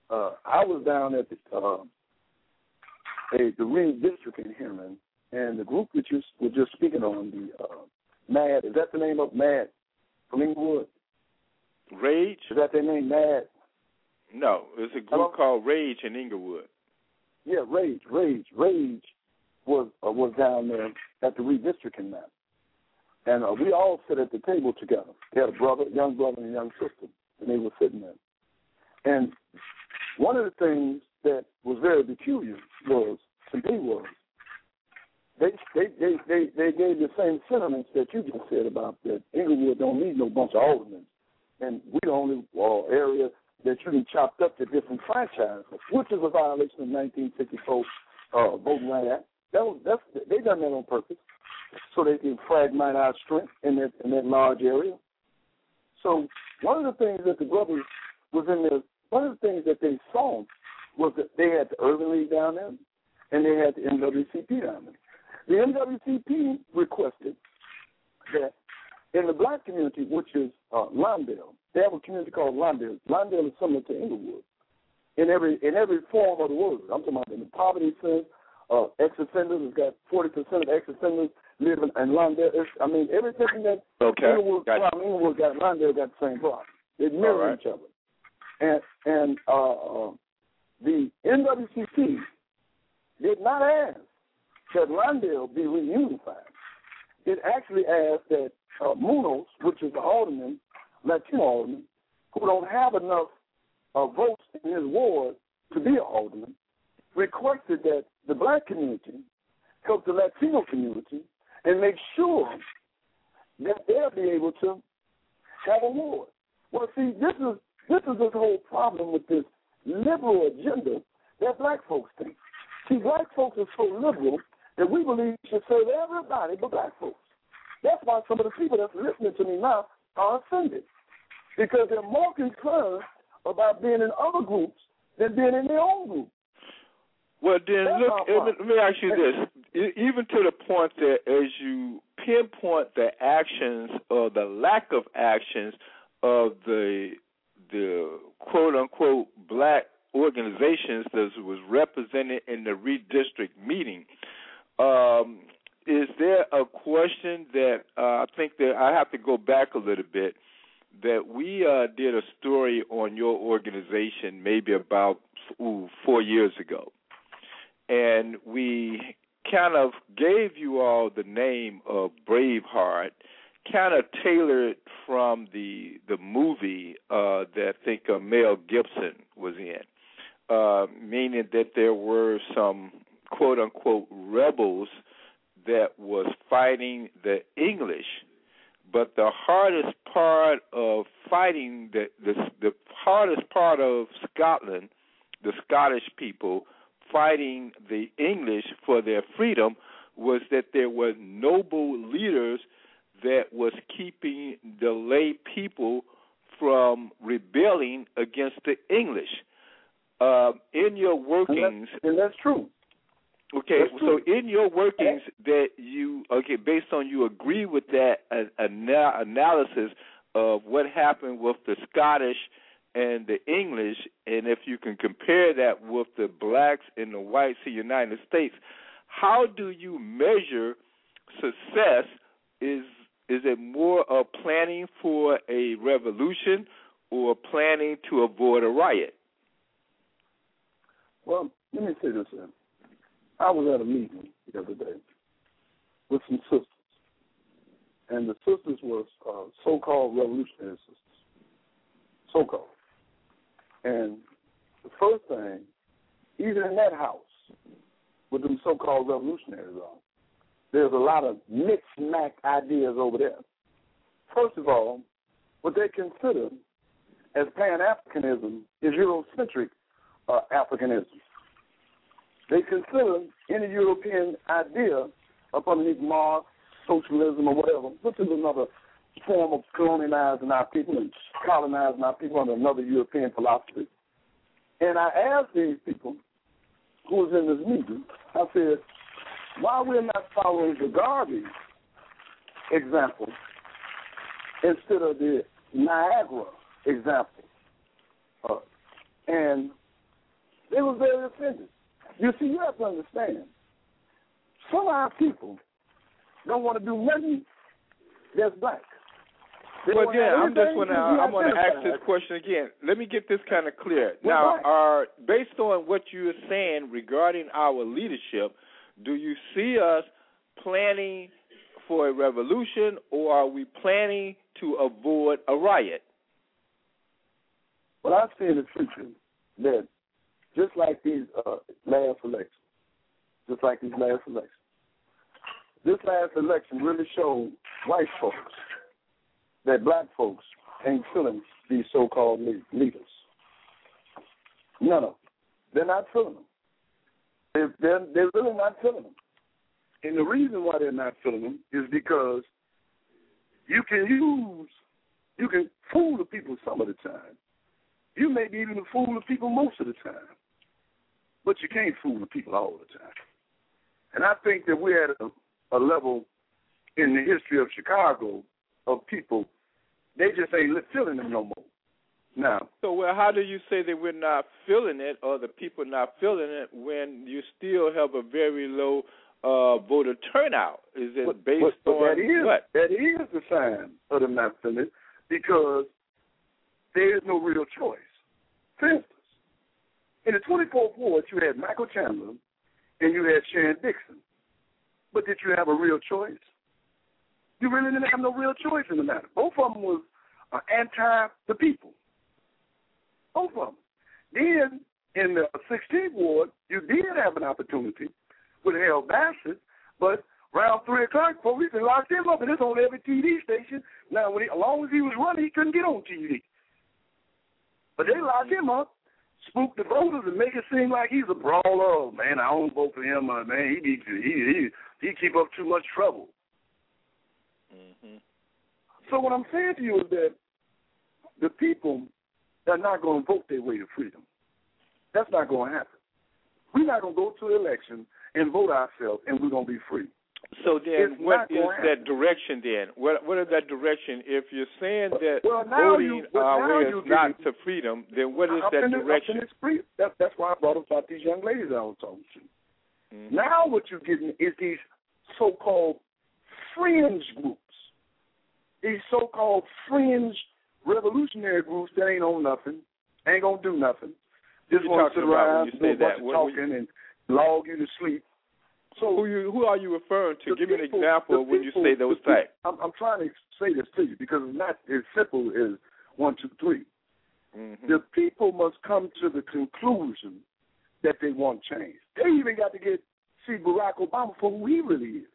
uh, I was down at the uh, a, the Reed District in Herman, and the group that you were just speaking on, the uh, MAD, is that the name of MAD from Englewood? Rage? Is that their name, MAD? No, it's a group Hello? called Rage in Englewood. Yeah, Rage, Rage, Rage was uh, was down there at the redistricting map, and uh, we all sit at the table together. They had a brother, young brother, and a young sister, and they were sitting there. And one of the things that was very peculiar was to me was they they they they, they gave the same sentiments that you just said about that Englewood don't need no bunch of aldermen, and we the only uh, area that you can chopped up to different franchises, which is a violation of 1954 uh, Voting Right Act. That was that's they done that on purpose, so they can fragment our strength in that in that large area. So one of the things that the brothers was in there, one of the things that they saw was that they had the Urban League down there, and they had the NAACP down there. The NAACP requested that in the black community, which is uh, Lawndale, they have a community called Lawndale. Lawndale is similar to Englewood in every in every form of the word. I'm talking about in the poverty sense. Uh, ex-offenders has got 40% of ex-offenders living in Lawndale. It's, I mean, everything that Okay, Englewood, gotcha. well, Englewood got, Lawndale got the same problem. They mirror right. each other. And and uh, uh, the NAACP did not ask that Lawndale be reunified. It actually asked that uh, Munoz, which is the alderman, Latino alderman, who don't have enough uh, votes in his ward to be an alderman, requested that the black community help the Latino community and make sure that they'll be able to have a ward. Well, see, this is this is this whole problem with this liberal agenda that black folks think. See, black folks are so liberal that we believe we should serve everybody but black folks. That's why some of the people that's listening to me now are offended. Because they're more concerned about being in other groups than being in their own group. Well, then That's look. Let me, let me ask you this: even to the point that as you pinpoint the actions or the lack of actions of the the quote unquote black organizations that was represented in the redistrict meeting, um, is there a question that uh, I think that I have to go back a little bit? That we uh, did a story on your organization maybe about ooh, four years ago and we kind of gave you all the name of Braveheart, kind of tailored from the the movie uh, that I think uh, Mel Gibson was in, uh, meaning that there were some quote unquote rebels that was fighting the English. But the hardest part of fighting the the, the hardest part of Scotland, the Scottish people fighting the English for their freedom was that there were noble leaders that was keeping the lay people from rebelling against the English. Uh, in your workings, and that's true. Okay, That's so true. in your workings that you okay, based on you agree with that uh, ana- analysis of what happened with the Scottish and the English, and if you can compare that with the blacks and the whites in the United States, how do you measure success? Is is it more of planning for a revolution or planning to avoid a riot? Well, let me say this. I was at a meeting the other day with some sisters, and the sisters were uh, so-called revolutionary sisters, so-called. And the first thing, even in that house, with them so-called revolutionaries on, there's a lot of mixed-mack ideas over there. First of all, what they consider as Pan-Africanism is Eurocentric uh, Africanism. They consider any European idea up underneath Marx, socialism, or whatever, which is another form of colonizing our people and colonizing our people under another European philosophy. And I asked these people who was in this meeting, I said, why we're not following the Garvey example instead of the Niagara example. Uh, and they were very offended. You see, you have to understand, some of our people don't want to do nothing that's black. Well, yeah, I'm just want to. I'm going to ask this question again. Let me get this kind of clear. Well, now, are based on what you are saying regarding our leadership, do you see us planning for a revolution, or are we planning to avoid a riot? Well, I see in the future that just like these uh, last elections, just like these last elections, this last election really showed white folks that black folks ain't feeling these so-called leaders. Of them. They're not feeling them. They're, they're, they're really not feeling them. And the reason why they're not feeling them is because you can use, you can fool the people some of the time. You may be even fool the people most of the time. But you can't fool the people all the time. And I think that we're at a, a level in the history of Chicago of people, they just ain't li- feeling them no more. Now, So, well, how do you say that we're not feeling it, or the people not feeling it, when you still have a very low uh, voter turnout? Is it but, based but, but on that is, what? That is the sign of them not feeling it because there is no real choice. For instance, in the 24th ward, you had Michael Chandler and you had Sharon Dixon. But did you have a real choice? You really didn't have no real choice in the matter. Both of them was uh, anti the people. Both of them. Then in the 16th ward, you did have an opportunity with Harold Bassett, but around three o'clock, police had locked him up, and it's on every TV station. Now, when he, as long as he was running, he couldn't get on TV. But they locked him up, spook the voters, and make it seem like he's a brawler. Oh, man, I don't vote for him. Uh, man, he he he he keep up too much trouble. Mm-hmm. So what I'm saying to you is that the people are not going to vote their way to freedom. That's not going to happen. We're not going to go to the election and vote ourselves, and we're going to be free. So then, It's what is that direction then? What what is that direction? If you're saying that Well, voting you- our way is not to freedom, then what is I'm that direction? free. That, that's why I brought up about these young ladies I was talking to. Mm-hmm. Now what you're getting is these so-called fringe groups. These so-called fringe revolutionary groups that ain't on nothing, ain't gonna do nothing. Just want to sit around, do a say that? bunch of talking, and log you to sleep. So who you who are you referring to? Give me an example when you say those people- things. I'm, I'm trying to say this to you because it's not as simple as one, two, three. Mm-hmm. The people must come to the conclusion that they want change. They even got to get see Barack Obama for who he really is.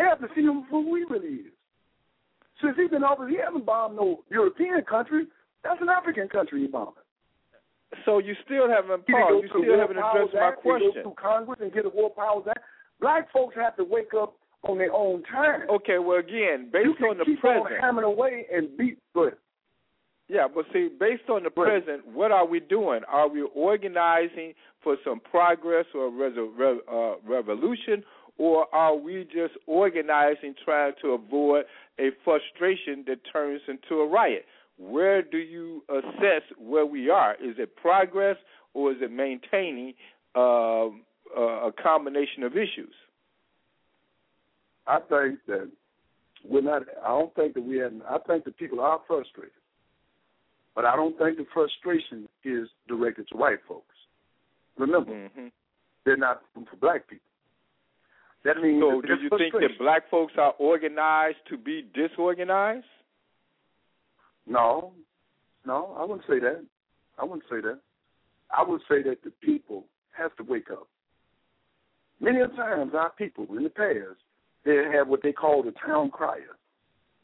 They have to see him for who he really is. Since he's been offered, he hasn't bombed no European country. That's an African country he bombed. So you still haven't, He didn't Paul. go You still haven't addressed my Act, question. Go through Congress and get a War Powers Act. Black folks have to wake up on their own time. Okay, well again, based on the keep present. on hammering away and beat. Good. Yeah, but see, based on the Right. present, what are we doing? Are we organizing for some progress or res- re- uh, revolution, or are we just organizing trying to avoid a frustration that turns into a riot? Where do you assess where we are? Is it progress or is it maintaining uh, a combination of issues? I think that we're not. I don't think that we have. I think the people are frustrated, but I don't think the frustration is directed to white folks. Remember, Mm-hmm. they're not for black people. That means So, do you think that black folks are organized to be disorganized? No, no, I wouldn't say that. I wouldn't say that. I would say that the people have to wake up. Many a times, our people in the past, they had what they called a town crier.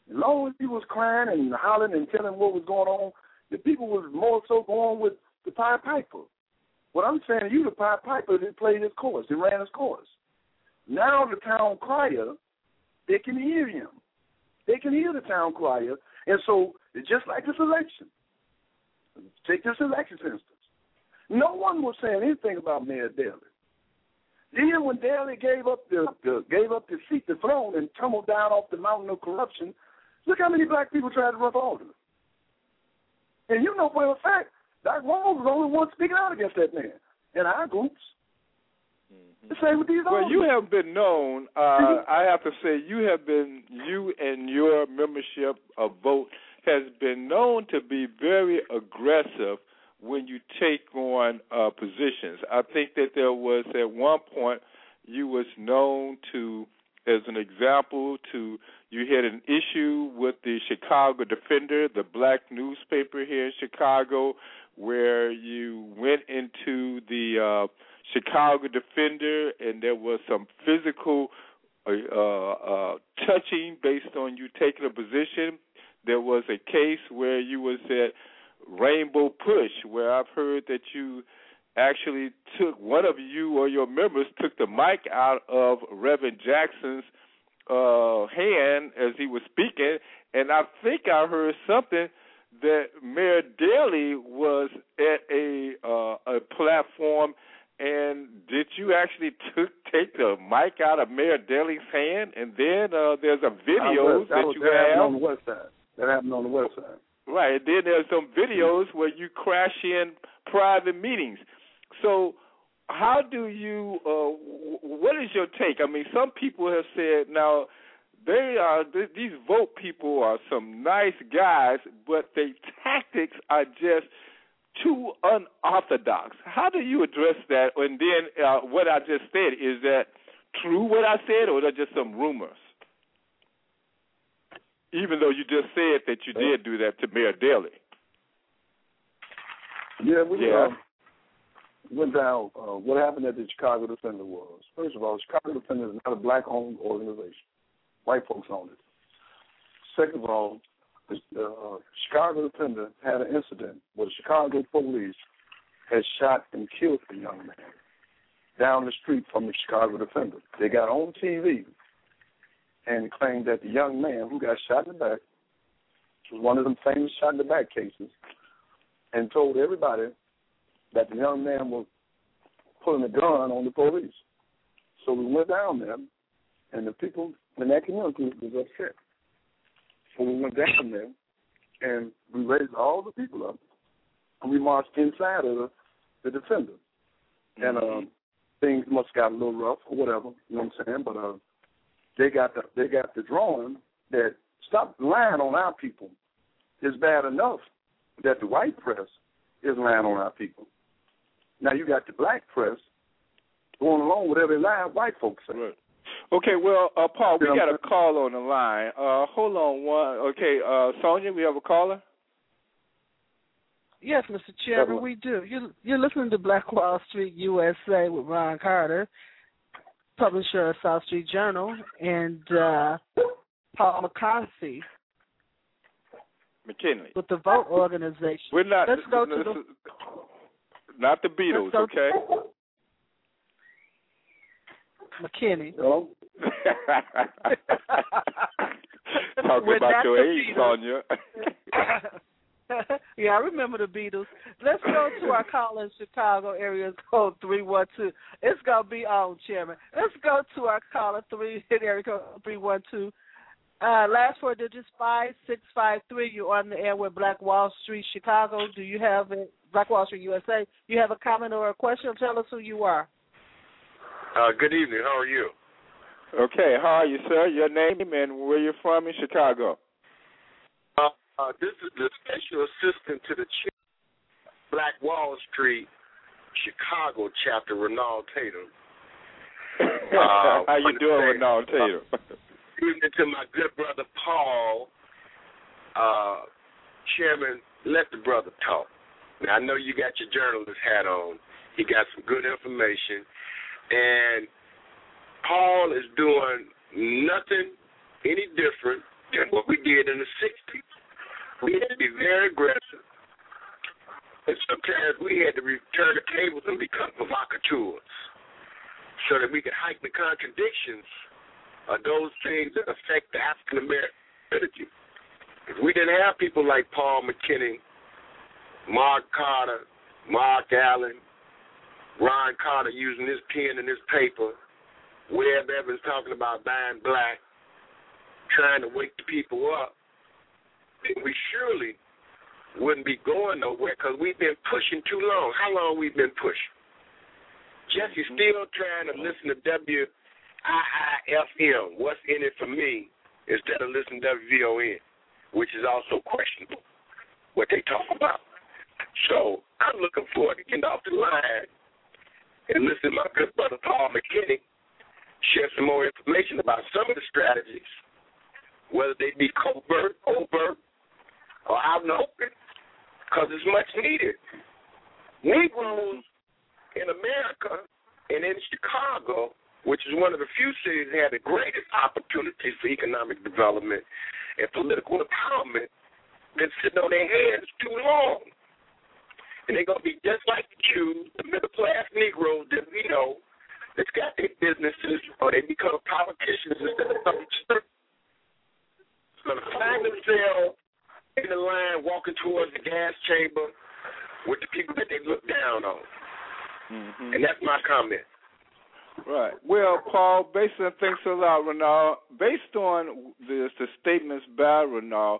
As long as he was crying and hollering and telling what was going on, the people was more so going with the Pied Piper. What I'm saying you, the Pied Piper, they played his course, they ran his course. Now the town crier, they can hear him. They can hear the town crier, and so just like this election. Take this election, for instance. No one was saying anything about Mayor Daley. Then when Daley gave up the, the gave up the seat, the throne, and tumbled down off the mountain of corruption, look how many black people tried to run for office. And you know for a fact, Dock Walls was the only one speaking out against that man in our groups. The same with these Well, others. you have been known. Uh, I have to say, you have been you and your membership of Vote has been known to be very aggressive when you take on uh, positions. I think that there was at one point you was known to, as an example, to you had an issue with the Chicago Defender, the black newspaper here in Chicago, where you went into the uh, Chicago Defender and there was some physical uh, uh, touching based on you taking a position. There was a case where you was at Rainbow Push, where I've heard that you actually took one of you or your members took the mic out of Reverend Jackson's uh, hand as he was speaking, and I think I heard something that Mayor Daley was at a uh, a platform. And did you actually took take the mic out of Mayor Daley's hand? And then uh, there's a video that, was, you that happened have. on the west side. That happened on the west side. Right. And then there's some videos where you crash in private meetings. So how do you uh what is your take? I mean, some people have said now they are th- these vote people are some nice guys, but their tactics are just too unorthodox. How do you address that? And then uh, what I just said is that true what I said, or are just some rumors? Even though you just said that you did do that to Mayor Daley. Yeah, we Yeah. Uh, went down. Uh, what happened at the Chicago Defender was, first of all, Chicago Defender is not a black-owned organization. White folks own it. Second of all, the uh, Chicago Defender had an incident where the Chicago police had shot and killed a young man down the street from the Chicago Defender. They got on TV and claimed that the young man who got shot in the back was one of them famous shot in the back cases and told everybody that the young man was pulling a gun on the police. So we went down there, and the people in that community was upset. So we went down there, and we raised all the people up, and we marched inside of the, the defender. And um, things must have got a little rough or whatever, you know what I'm saying? But uh, they got the they got the drawing that stop lying on our people. It's bad enough that the white press is lying on our people. Now you got the black press going along with every lie white folks say. Right. Okay, well, uh, Paul, we got a call on the line. Uh, hold on one. Okay, uh, Sonia, we have a caller. Yes, Mr. Chairman, we do. You're, you're listening to Black Wall Street USA with Ron Carter, publisher of South Street Journal, and uh, Paul McCarthy McKinley. with the Vote Organization. We're not. Let's go to the- is- Not the Beatles, Let's okay? McKinney. Hello? Talking We're about your age. Sonia. yeah, I remember the Beatles. Let's go to our caller in Chicago area code three one two. It's gonna be on, Chairman. Let's go to our caller three area code three one two. Uh, last four digits five six five three. You're on the air with Black Wall Street, Chicago. Do you have a Black Wall Street USA? You have a comment or a question? Tell us who you are. Uh, good evening. How are you? Okay, how are you, sir? Your name and where you're from in Chicago? Uh, uh, this is the special assistant to the chair, Black Wall Street, Chicago chapter, Renald Tatum. Uh, how you doing, Renald Tatum? Good evening to my good brother Paul. Uh, chairman, let the brother talk. Now I know you got your journalist hat on. You got some good information, and Paul is doing nothing any different than what we did in the '60s. We had to be very aggressive, and sometimes we had to return the tables and become provocateurs, so that we could hike the contradictions of those things that affect the African American community. If we didn't have people like Paul McKinney, Mark Carter, Mark Allen, Ron Carter using his pen and his paper, Webb Evans talking about buying black, trying to wake the people up, then we surely wouldn't be going nowhere because we've been pushing too long. How long we've been pushing? Jesse's mm-hmm. still trying to listen to WIIFM, what's in it for me, instead of listening to WVON, which is also questionable, what they talk about. So I'm looking forward to getting off the line and listen my good brother Paul McKinney share some more information about some of the strategies, whether they be covert, overt, or out in the open, because it's much needed. Negroes in America and in Chicago, which is one of the few cities that had the greatest opportunities for economic development and political empowerment, been sitting on their hands too long. And they're going to be just like the Jews, the middle class Negroes that we know that's got their businesses or they become politicians instead of some going to find themselves in the line walking towards the gas chamber with the people that they look down on. Mm-hmm. And that's my comment. Right. Well, Paul, based on thanks a lot, Renal. Based on the, the statements by Renal,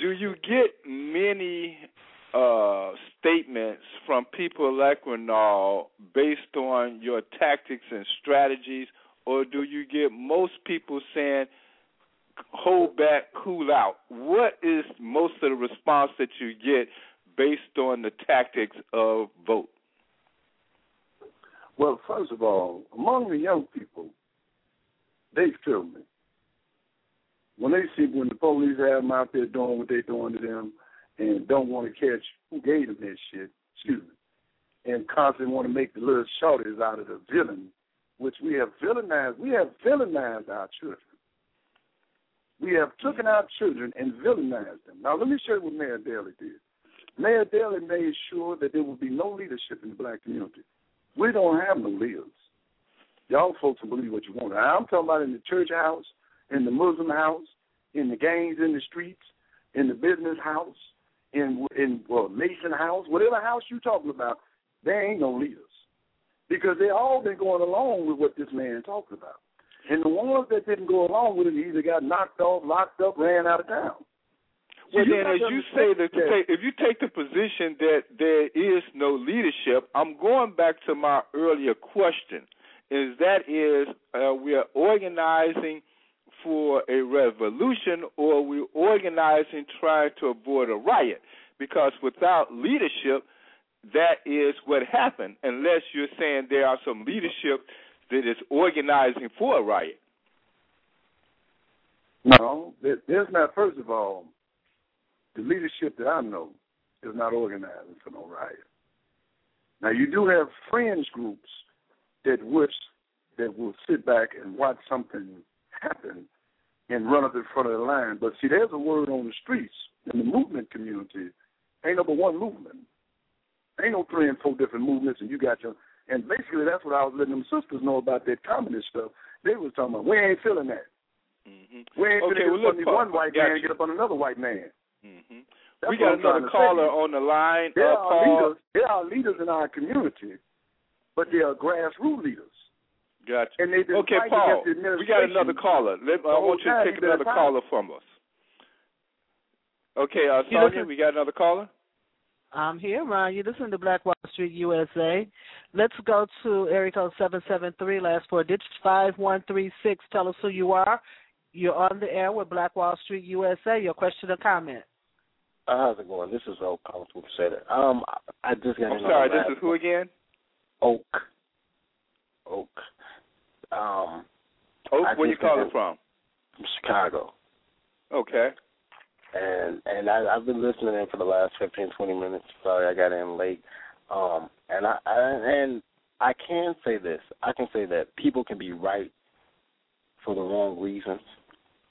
do you get many uh, statements from people like Renal based on your tactics and strategies, or do you get most people saying, hold back, cool out? What is most of the response that you get based on the tactics of vote? Well, first of all, among the young people, they feel me. When they see when the police have them out there doing what they're doing to them and don't want to catch who gave them that shit, excuse me, and constantly want to make the little shorties out of the villain, which we have villainized. We have villainized our children. We have taken our children and villainized them. Now, let me show you what Mayor Daley did. Mayor Daley made sure that there would be no leadership in the black community. We don't have no leaders. Y'all folks can believe what you want. I'm talking about in the church house, in the Muslim house, in the gangs in the streets, in the business house, in in well Mason house, whatever house you talking about, there ain't no leaders because they all been going along with what this man talking about. And the ones that didn't go along with it either got knocked off, locked up, ran out of town. Well, then, as you say, that if you take the position that there is no leadership, I'm going back to my earlier question. Is that is uh, we are organizing for a revolution, or we're organizing trying to avoid a riot? Because without leadership, that is what happened. Unless you're saying there are some leadership that is organizing for a riot. No, there's not. First of all, the leadership that I know is not organizing for no riot. Now you do have fringe groups that wish that will sit back and watch something happen and run up in front of the line. But see, there's a word on the streets in the movement community. Ain't no but one movement. Ain't no three and four different movements, and you got your. And basically, that's what I was letting them sisters know about that communist stuff. They was talking about we ain't feeling that. Mm-hmm. We ain't okay, feeling well, look, up one white man you. get up on another white man. Mm-hmm. That's We got another caller on the line. There uh, are Paul. leaders. There are leaders in our community, but they are grassroots leaders. Gotcha. And they've been Okay, Paul. We got another caller. Let, I want you to take another fighting. caller from us. Okay, uh, Sonia, listen- we got another caller. I'm here, Ron. You listen to Black Wall Street USA. Let's go to area code 773, last four digits, 5136. Tell us who you are. You're on the air with Black Wall Street USA. Your question or comment? Uh, how's it going? This is Oak calling from Crusader. Um, I just got I'm sorry, this is who again? Oak. Oak. Um, Oak, I where you calling from? from Chicago. Okay. and and I, I've been listening in for the last fifteen twenty minutes. Sorry, I got in late. Um, and I, I and I can say this. I can say that people can be right for the wrong reasons,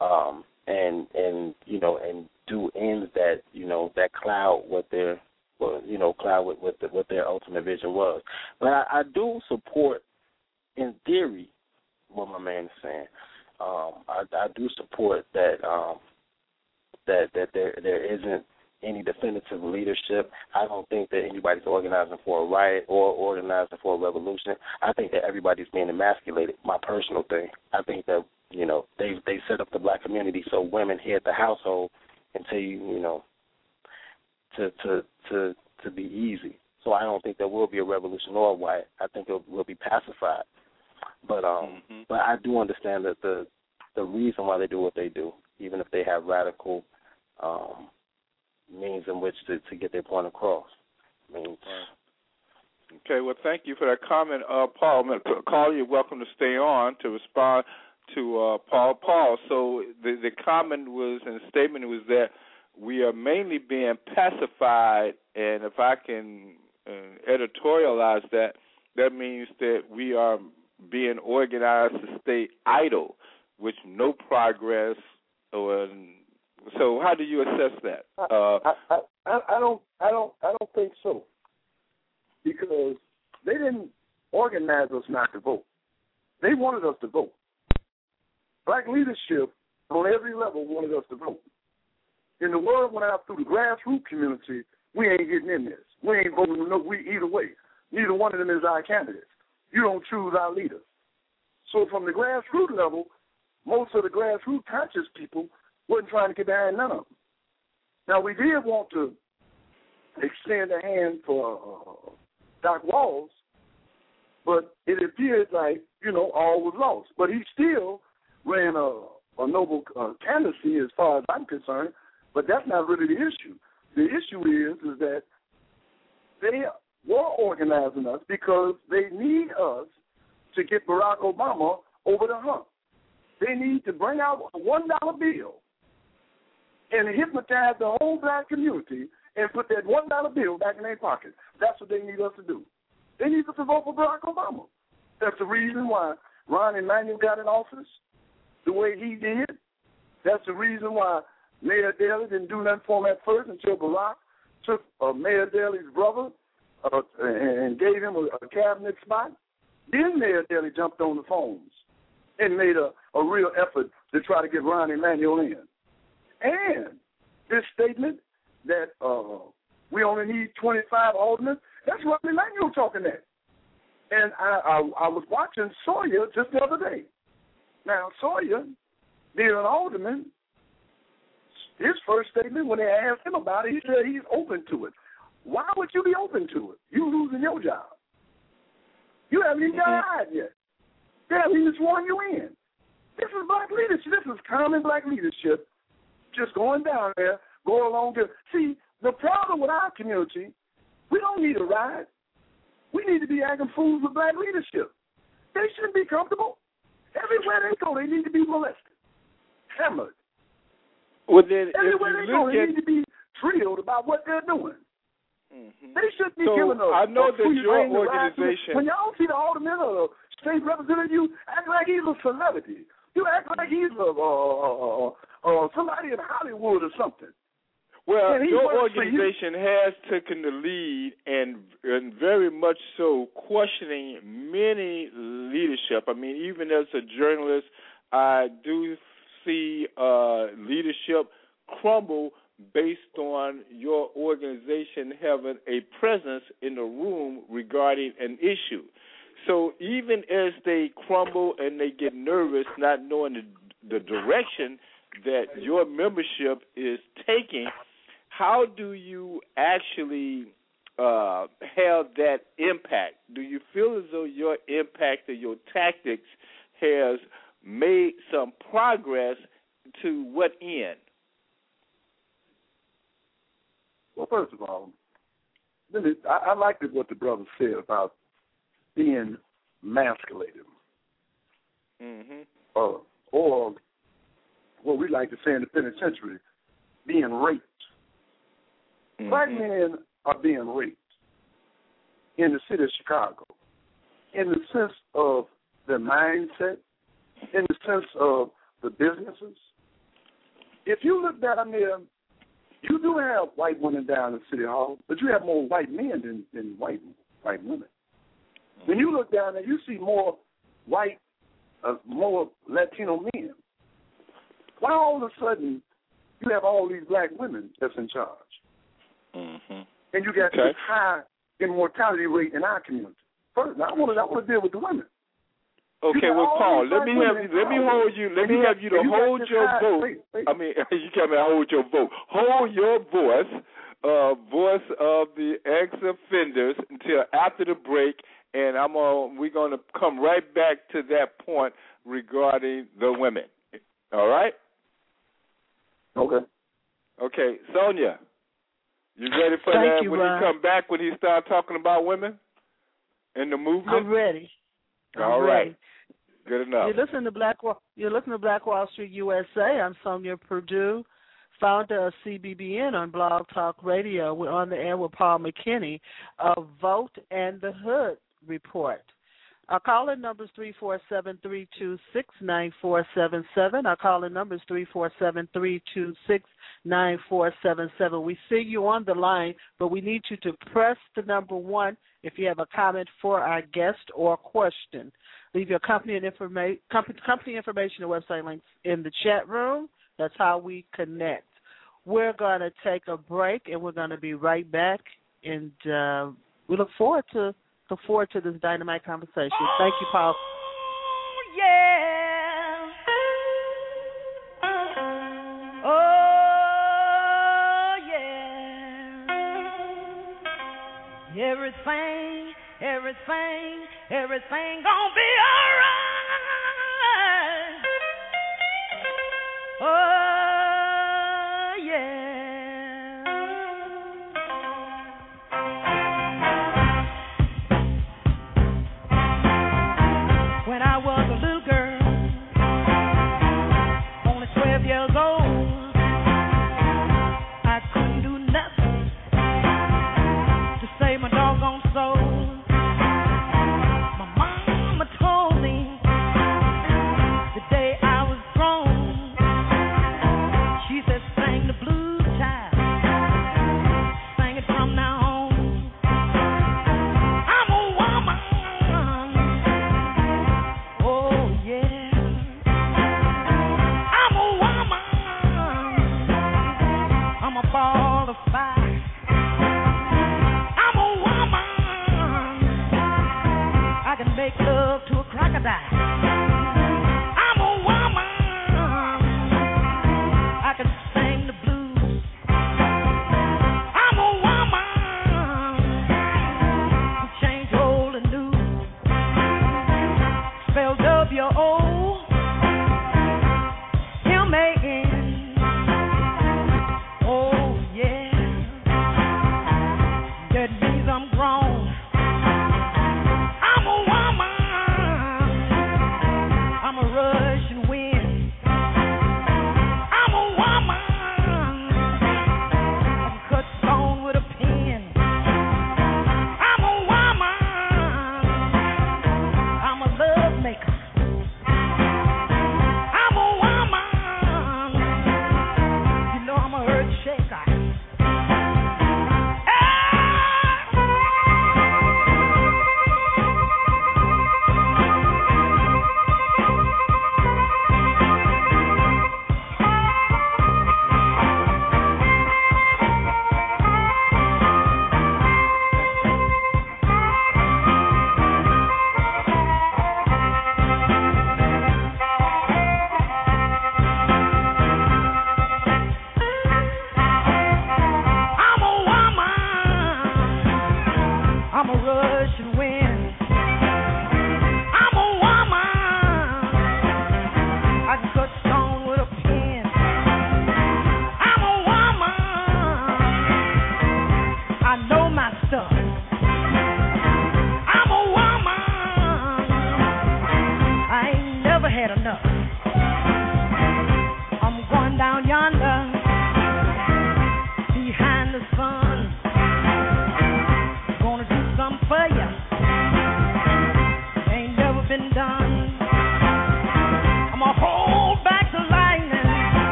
um, and and you know and do ends that you know that cloud what their well, you know cloud what what, the, what their ultimate vision was. But I, I do support, in theory, what my man is saying. Um, I, I do support that um, that that there there isn't any definitive leadership. I don't think that anybody's organizing for a riot or organizing for a revolution. I think that everybody's being emasculated. My personal thing. I think that you know they they set up the black community so women head the household until you you know to to to to be easy. So I don't think there will be a revolution or a riot. I think it will be pacified. But um mm-hmm. but I do understand that the the reason why they do what they do, even if they have radical um means in which to, to get their point across. I mean, Okay, well, thank you for that comment, uh, Paul. I'm going to call you. Welcome to stay on to respond to uh, Paul. Paul. So the the comment was and the statement was that we are mainly being pacified, and if I can uh, editorialize that, that means that we are being organized to stay idle, with no progress or so how do you assess that? Uh, I, I, I don't I don't I don't think so. Because they didn't organize us not to vote. They wanted us to vote. Black leadership on every level wanted us to vote. And the word went out through the grassroots community, we ain't getting in this. We ain't voting no we either way. Neither one of them is our candidates. You don't choose our leaders. So from the grassroots level, most of the grassroots conscious people wasn't trying to get behind none of them. Now we did want to extend a hand for uh, Dock Walls, but it appeared like you know all was lost. But he still ran a, a noble uh, candidacy as far as I'm concerned. But that's not really the issue. The issue is is that they were organizing us because they need us to get Barack Obama over the hump. They need to bring out a one dollar bill and hypnotize the whole black community and put that one dollar bill back in their pocket. That's what they need us to do. They need us to vote for Barack Obama. That's the reason why Rahm Emanuel got in office the way he did. That's the reason why Mayor Daley didn't do nothing for him at first until Barack took uh, Mayor Daley's brother uh, and gave him a, a cabinet spot. Then Mayor Daley jumped on the phones and made a, a real effort to try to get Rahm Emanuel in. And this statement that uh, we only need 25 aldermen, that's Rahm Emanuel talking that. And I, I, I was watching Sawyer just the other day. Now, Sawyer, being an alderman, his first statement when they asked him about it, he said he's open to it. Why would you be open to it? You losing your job. You haven't even got mm-hmm. hired yet. They haven't even sworn you in. This is black leadership. This is common black leadership just going down there, go along to see the problem with our community. We don't need a ride. We need to be acting fools with black leadership. They shouldn't be comfortable. Everywhere they go, they need to be molested, hammered. Well, then, everywhere they go, at... they need to be drilled about what they're doing. Mm-hmm. They shouldn't be so giving a. I know that your organization. When y'all see the alderman or the state representative, you act like he's a celebrity. You act like he's a, uh, uh, somebody in Hollywood or something. Well, your organization has taken the lead and and very much so questioning many leadership. I mean, even as a journalist, I do see uh, leadership crumble based on your organization having a presence in the room regarding an issue. So even as they crumble and they get nervous, not knowing the, the direction that your membership is taking, how do you actually uh, have that impact? Do you feel as though your impact or your tactics has made some progress to what end? Well, first of all, I, I liked what the brother said about being masculated. Mm-hmm. Uh, or what we like to say in the penitentiary, being raped. Mm-hmm. Black men are being raped in the city of Chicago in the sense of the mindset, in the sense of the businesses. If you look down there, you do have white women down in City Hall, but you have more white men than, than white white women. When you look down there, you see more white, uh, more Latino men. Why all of a sudden you have all these black women that's in charge, Mm-hmm. and you got Okay. this high immortality rate in our community? First, I want to I want to deal with the women. Okay, well, Paul, let me women have you. Let me hold you. Let me have you to and you got hold your vote. wait, wait. I mean, you can't hold your vote. Hold your voice, uh, voice of the ex-offenders until after the break, and I'm on. We're going to come right back to that point regarding the women. All right? Okay. Okay, Sonia, you ready for Thank that you, when Ron. he come back when he start talking about women and the movement? I'm ready. I'm All right. Good enough. You're listening to Black. You're listening to Black Wall Street USA. I'm Sonia Purdue, founder of CBBN on Blog Talk Radio. We're on the air with Paul McKinney of Vote and the Hood Report. Our calling number is three four seven three two six nine four seven seven. Our calling number is three four seven three two six nine four seven seven. We see you on the line, but we need you to press the number one if you have a comment for our guest or question. Leave your company and informa- company, company information and website links in the chat room. That's how we connect. We're going to take a break and we're going to be right back. And uh, we look forward to look forward to this dynamite conversation. Thank you, Paul. yeah. Oh, yeah. Everything, everything, everything gonna be alright. Oh,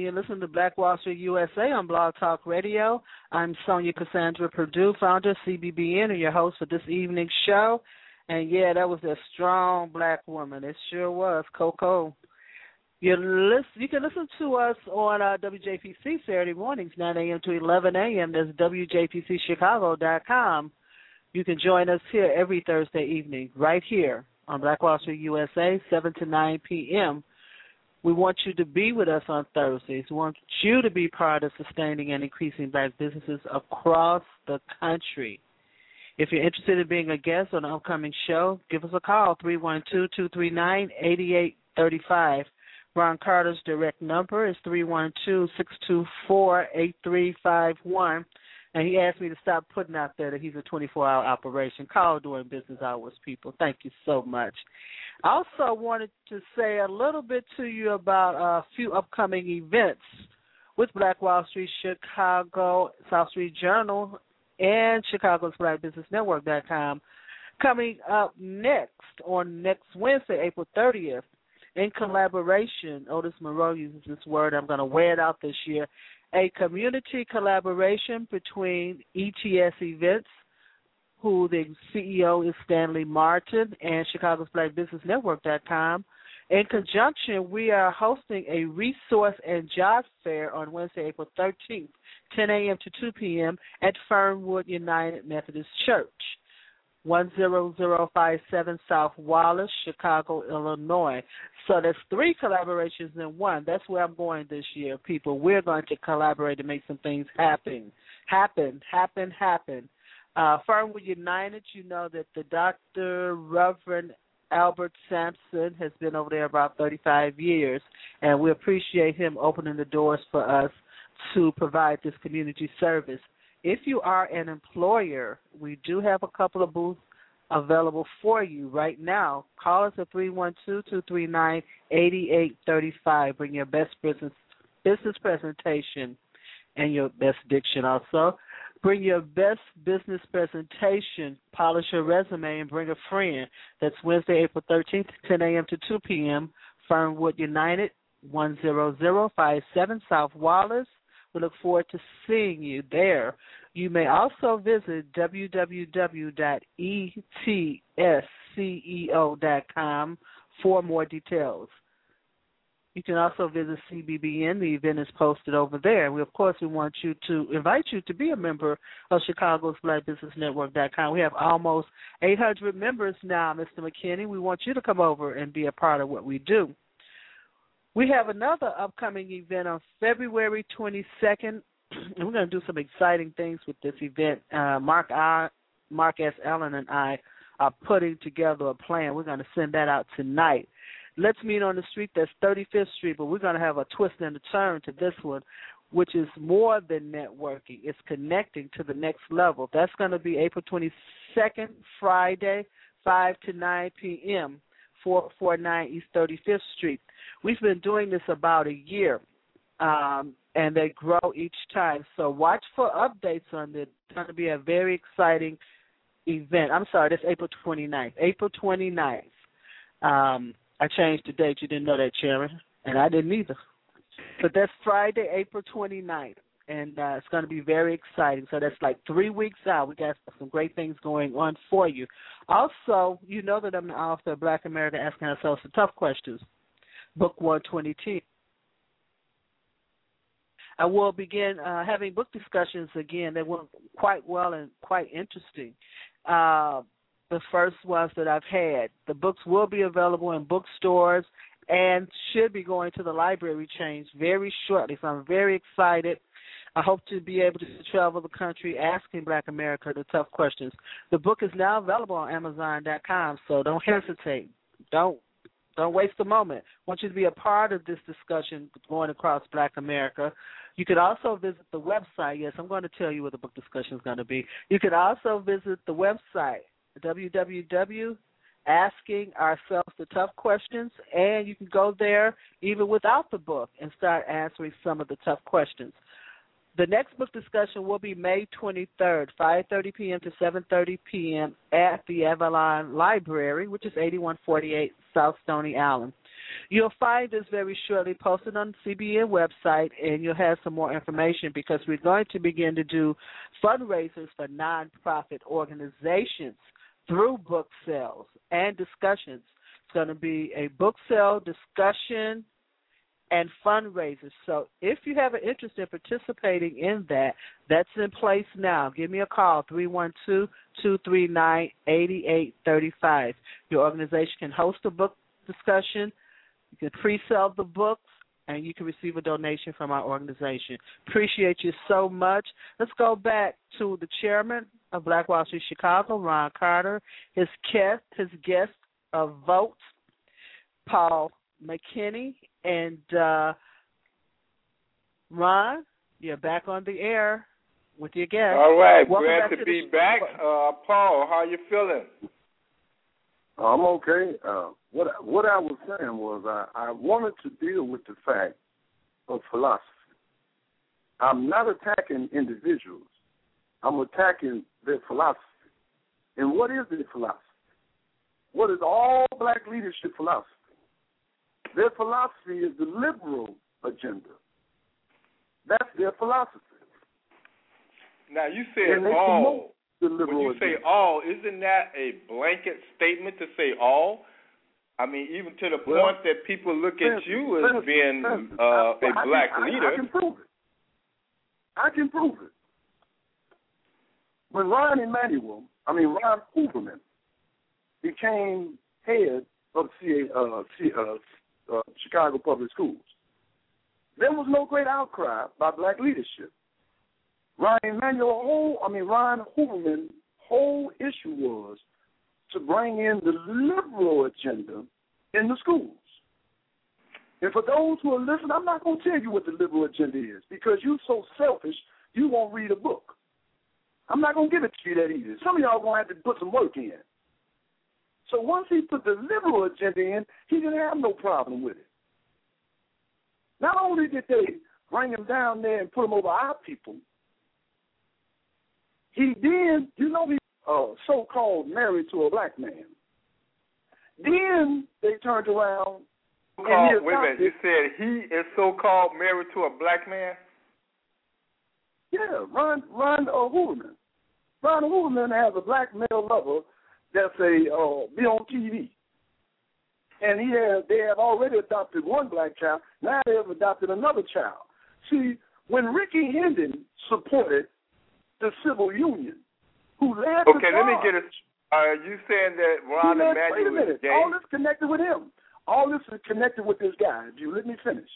you're listening to Black Wall Street USA on Blog Talk Radio. I'm Sonia Cassandra Purdue, founder of CBBN, and your host for this evening's show. And yeah, that was a strong black woman. It sure was, Coco. You listen. You can listen to us on uh, WJPC Saturday mornings, 9 a.m. to 11 a.m. That's WJPCChicago.com. You can join us here every Thursday evening, right here on Black Wall Street USA, 7 to 9 p.m. We want you to be with us on Thursdays. We want you to be part of sustaining and increasing black businesses across the country. If you're interested in being a guest on an upcoming show, give us a call, 312-239-8835. Ron Carter's direct number is 312-624-8351. And he asked me to stop putting out there that he's a 24-hour operation. Call during business hours, people. Thank you so much. I also wanted to say a little bit to you about a few upcoming events with Black Wall Street Chicago, South Street Journal, and Chicago's Black Business Network.com coming up next on next Wednesday, April 30th, in collaboration. Otis Monroe uses this word. I'm going to wear it out this year. A community collaboration between ETS Events who the CEO is Stanley Martin, and Chicago's Black Business Network.com. In conjunction, we are hosting a resource and job fair on Wednesday, April 13th, 10 a.m. to 2 p.m. at Fernwood United Methodist Church, 10057 South Wallace, Chicago, Illinois. So there's three collaborations in one. That's where I'm going this year, people. We're going to collaborate to make some things happen. Happen, happen, happen. Uh, United, you know that the Dr. Reverend Albert Sampson has been over there about 35 years, and we appreciate him opening the doors for us to provide this community service. If you are an employer, we do have a couple of booths available for you right now. Call us at 312-239-8835. Bring your best business business presentation and your best diction also. Bring your best business presentation, polish your resume, and bring a friend. That's Wednesday, April 13th, 10 a.m. to 2 p.m. Fernwood United, 10057 South Wallace. We look forward to seeing you there. You may also visit www.etsceo.com for more details. You can also visit CBBN. The event is posted over there. We, of course, we want you to invite you to be a member of Chicago's Black Business Network.com. We have almost 800 members now, Mr. McKinney. We want you to come over and be a part of what we do. We have another upcoming event on February 22nd, and we're going to do some exciting things with this event. Uh, Mark I, Mark S. Allen and I are putting together a plan. We're going to send that out tonight. Let's meet on the street. That's 35th Street, but we're going to have a twist and a turn to this one, which is more than networking. It's connecting to the next level. That's going to be April 22nd, Friday, 5 to 9 p.m., 449 East 35th Street. We've been doing this about a year, um, and they grow each time. So watch for updates on this. It's going to be a very exciting event. I'm sorry, that's April 29th. April 29th. Um, I changed the date. You didn't know that, Chairman, and I didn't either. But that's Friday, April 29th, and uh, it's going to be very exciting. So that's like three weeks out. We got some great things going on for you. Also, you know that I'm the author of Black America Asking Ourselves the Tough Questions, Book 122. I will begin uh, having book discussions again. They went quite well and quite interesting. Uh, the first ones that I've had. The books will be available in bookstores and should be going to the library chains very shortly. So I'm very excited. I hope to be able to travel the country asking Black America the tough questions. The book is now available on Amazon.com, so don't hesitate. Don't don't waste a moment. I want you to be a part of this discussion going across Black America. You could also visit the website. Yes, I'm going to tell you what the book discussion is going to be. You could also visit the website www asking ourselves the tough questions and you can go there even without the book and start answering some of the tough questions. The next book discussion will be May 23rd, 5:30 p.m. to 7:30 p.m. at the Avalon Library, which is 8148 South Stony Island. You'll find this very shortly posted on the CBN website, and you'll have some more information because we're going to begin to do fundraisers for nonprofit organizations through book sales and discussions. It's going to be a book sale discussion and fundraisers. So if you have an interest in participating in that, that's in place now. Give me a call, 312-239-8835. Your organization can host a book discussion. You can pre-sell the books and you can receive a donation from our organization. Appreciate you so much. Let's go back to the chairman of Black Wall Street Chicago, Ron Carter, his guest, his guest of Vote, Paul McKinney, and uh, Ron, you're back on the air with your guest. All right, Welcome glad to, to be back. Uh, Paul, how you feeling? I'm okay. Uh, what I- what I was saying was I, I wanted to deal with the fact of philosophy. I'm not attacking individuals. I'm attacking their philosophy. And what is their philosophy? What is all black leadership philosophy? Their philosophy is the liberal agenda. That's their philosophy. Now you said all. When you say all, isn't that a blanket statement to say all? I mean, even to the Well, point that people look at you as Francis, being Francis, uh, I- a I black can, I- leader. I can prove it. I can prove it. When Rahm Emanuel, I mean Ron Huberman, became head of CA, uh, C, uh, uh, Chicago Public Schools, there was no great outcry by black leadership. Rahm Emanuel, whole, I mean Ron Huberman, whole issue was to bring in the liberal agenda in the schools. And for those who are listening, I'm not going to tell you what the liberal agenda is because you're so selfish, you won't read a book. I'm not going to give it to you that easy. Some of y'all going to have to put some work in. So once he put the liberal agenda in, he didn't have no problem with it. Not only did they bring him down there and put him over our people, he then, you know, he uh, so-called married to a black man. Then they turned around and he Called, wait a minute, you said he is so-called married to a black man. Yeah, Ron Ron uh, Huberman. Ron Huberman has a black male lover that's a uh, be on TV, and he has they have already adopted one black child. Now they have adopted another child. See, when Rickey Hendon supported the civil union, who led the Okay, let me get it. Are you saying that Ron led- wait a Emanuel is minute. gay? All this connected with him. All this is connected with this guy. If you let me finish.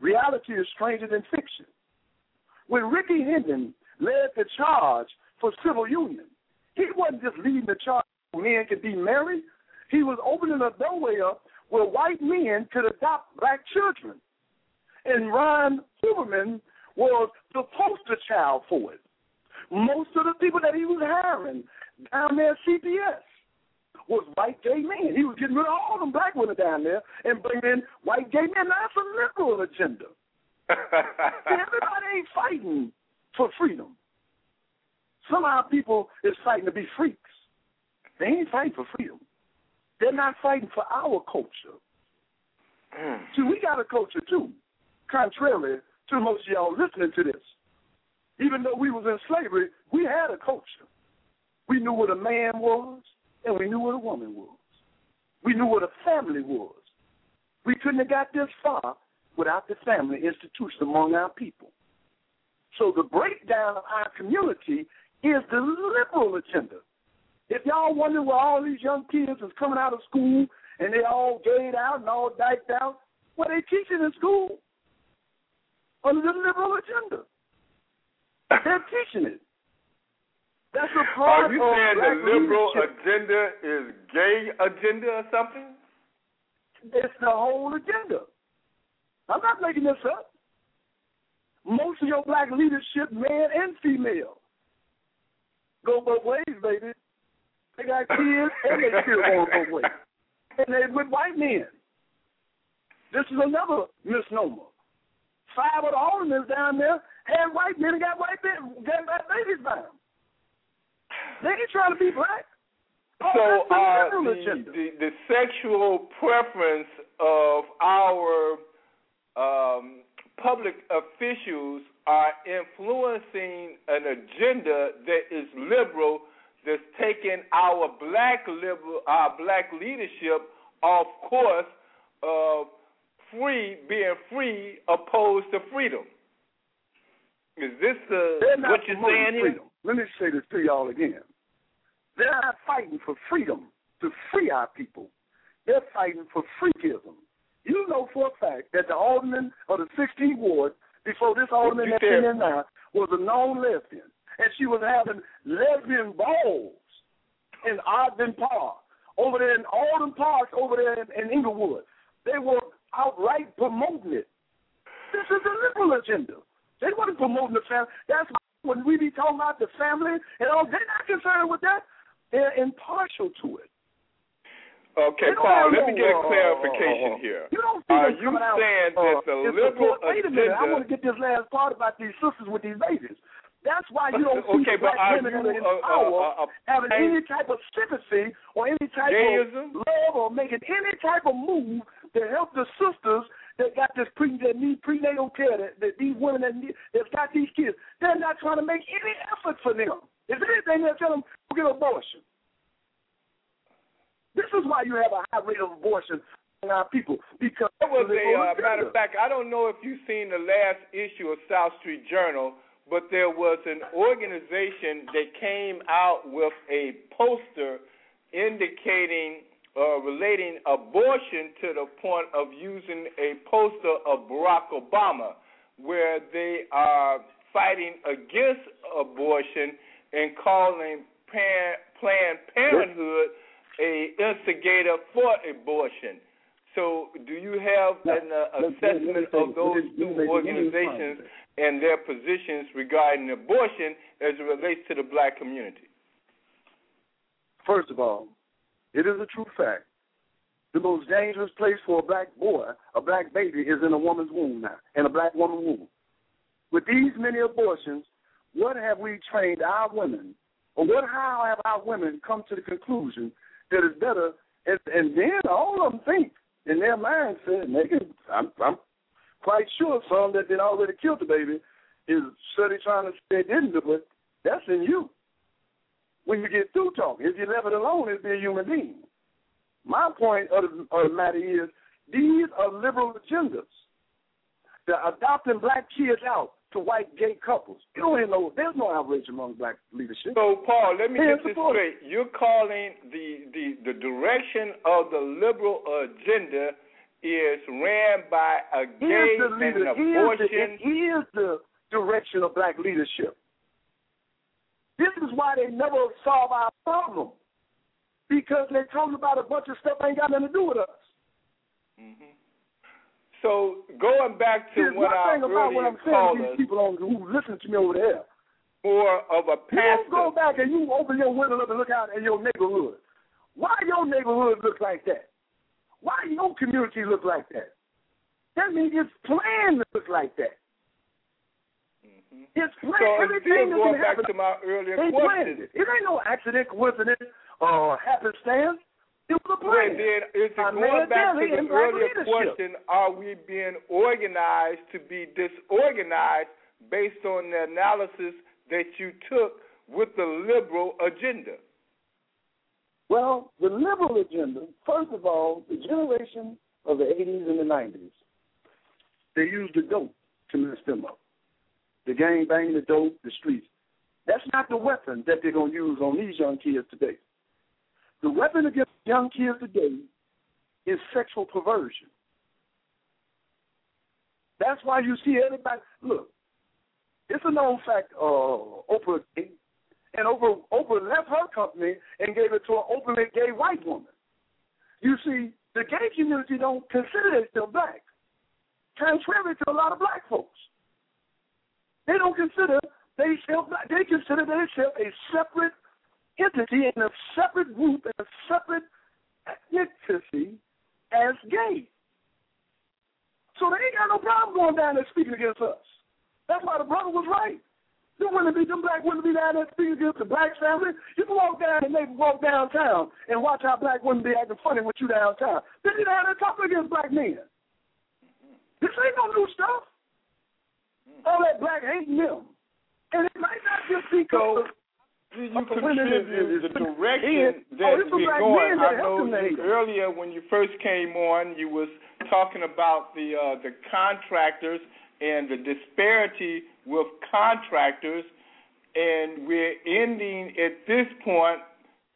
Reality is stranger than fiction. When Rickey Hendon led the charge for civil union, he wasn't just leading the charge so men could be married. He was opening a doorway up where white men could adopt black children. And Ron Huberman was the poster child for it. Most of the people that he was hiring down there at CPS was white gay men. He was getting rid of all them black women down there and bringing in white gay men. Now, that's a liberal agenda. Everybody ain't fighting for freedom. Some of our people is fighting to be freaks. They ain't fighting for freedom. They're not fighting for our culture. Mm. See, we got a culture too, contrary to most of y'all listening to this. Even though we was in slavery, we had a culture. We knew what a man was, and we knew what a woman was. We knew what a family was. We couldn't have got this far without the family institution among our people. So the breakdown of our community is the liberal agenda. If y'all wonder where all these young kids is coming out of school and they all gayed out and all diked out, what they teaching in school under the liberal agenda. They're teaching it. That's a part Are you saying the liberal leadership. agenda is gay agenda or something? It's the whole agenda. I'm not making this up. Most of your black leadership, man and female, go both ways, baby. They got kids and they still going both ways. And they with white men. This is another misnomer. Five of the aldermen down there had white men and got white men, got white babies by them. They ain't trying to be black. So uh, the, the the sexual preference of our um, public officials are influencing an agenda that is liberal, that's taking our black liberal, our black leadership off course of free being free opposed to freedom. Is this the what you're saying here? Let me say this to y'all again. They're not fighting for freedom to free our people. They're fighting for freakism. You know for a fact that the alderman of the 16th ward, before this alderman that's in there now, was a known lesbian, and she was having lesbian balls in Ogden Park, over there in Alden Park, over there in, in Englewood. They were outright promoting it. This is a liberal agenda. They wasn't promoting the family. That's why when we be talking about the family and all, they're not concerned with that. They're impartial to it. Okay, They Paul, let me get a uh, clarification uh, here. You don't see Are you out, saying uh, that the liberal support. Wait a minute, I want to get this last part about these sisters with these babies. That's why you don't see Okay, but black women you, in uh, uh, power uh, uh, having any type of sympathy or any type Gayism? of love or making any type of move to help the sisters that got this pre that need prenatal care that, that these women that need, that's got these kids. They're not trying to make any effort for them. If anything, they're telling them go get an abortion. This is why you have a high rate of abortion in our people because There was a uh, matter of fact. I don't know if you've seen the last issue of South Street Journal, but there was an organization that came out with a poster indicating uh, relating abortion to the point of using a poster of Barack Obama, where they are fighting against abortion and calling Pan- Planned Parenthood a instigator for abortion. So, do you have an uh, assessment of those two let me- let me organizations and their positions regarding abortion as it relates to the black community? First of all, it is a true fact. The most dangerous place for a black boy, a black baby, is in a woman's womb now, in a black woman's womb. With these many abortions, what have we trained our women, or what how have our women come to the conclusion that it's better? And, and then all of them think in their and they can, I'm, I'm quite sure some that did already killed the baby is study trying to say they didn't do it. That's in you when you get through talking. If you left it alone, it'd be a human being. My point of the, of the matter is these are liberal agendas. They're adopting black kids out to white gay couples. You don't know there's no outrage among black leadership. So, Paul, let me They get this straight. You're calling the, the, the direction of the liberal agenda is ran by a gay the and an Here's abortion. the, here's the direction of black leadership. This is why they never solve our problem. Because they're talking about a bunch of stuff ain't got nothing to do with us. Mm-hmm. So going back to Here's what thing about what I'm saying to these people on, who listen to me over there. more of a You don't go back and you open your window up and look out in your neighborhood. Why your neighborhood look like that? Why your community look like that? That means it's planned to look like that. Mm-hmm. It's planned. So Everything still that going back happen, to my earlier they planned question. it. It ain't no accident, coincidence, or happenstance. It was a Well, plan. then, it's it going back to the earlier leadership. question, are we being organized to be disorganized based on the analysis that you took with the liberal agenda? Well, the liberal agenda, first of all, the generation of the 80s and the 90s, they used the dope to mess them up. The gang bang, the dope, the streets. That's not the weapon that they're going to use on these young kids today. The weapon against young kids today is sexual perversion. That's why you see everybody. Look, it's a known fact. Uh, Oprah and Oprah, Oprah left her company and gave it to an openly gay white woman. You see, the gay community don't consider themselves black, contrary to a lot of black folks. They don't consider they self they consider themselves a separate entity and a separate group and a separate ethnicity as gay. So they ain't got no problem going down there speaking against us. That's why the brother was right. Them women be them black women be down there speaking against the black family. You can walk down and maybe walk downtown and watch how black women be acting funny with you downtown. Then you down there talking against black men. This ain't no new stuff. All that black hating them. And it might not just be do you contribute the direction oh, that we're going? I know earlier when you first came on, you was talking about the uh, the contractors and the disparity with contractors, and we're ending at this point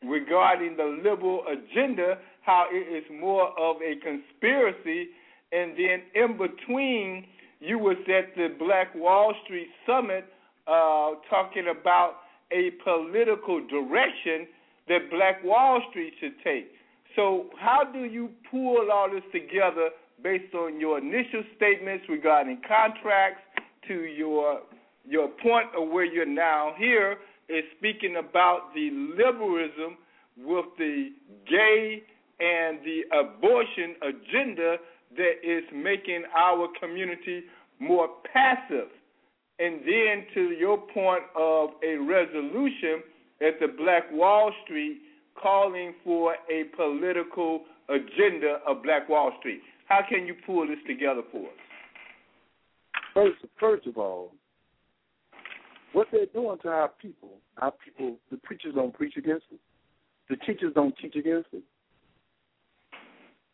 regarding the liberal agenda, how it is more of a conspiracy, and then in between, you was at the Black Wall Street Summit uh, talking about a political direction that Black Wall Street should take. So, how do you pull all this together based on your initial statements regarding contracts to your your point of where you're now here is speaking about the liberalism with the gay and the abortion agenda that is making our community more passive. And then to your point of a resolution at the Black Wall Street calling for a political agenda of Black Wall Street. How can you pull this together for us? First, first of all, what they're doing to our people, our people, the preachers don't preach against it. The teachers don't teach against it.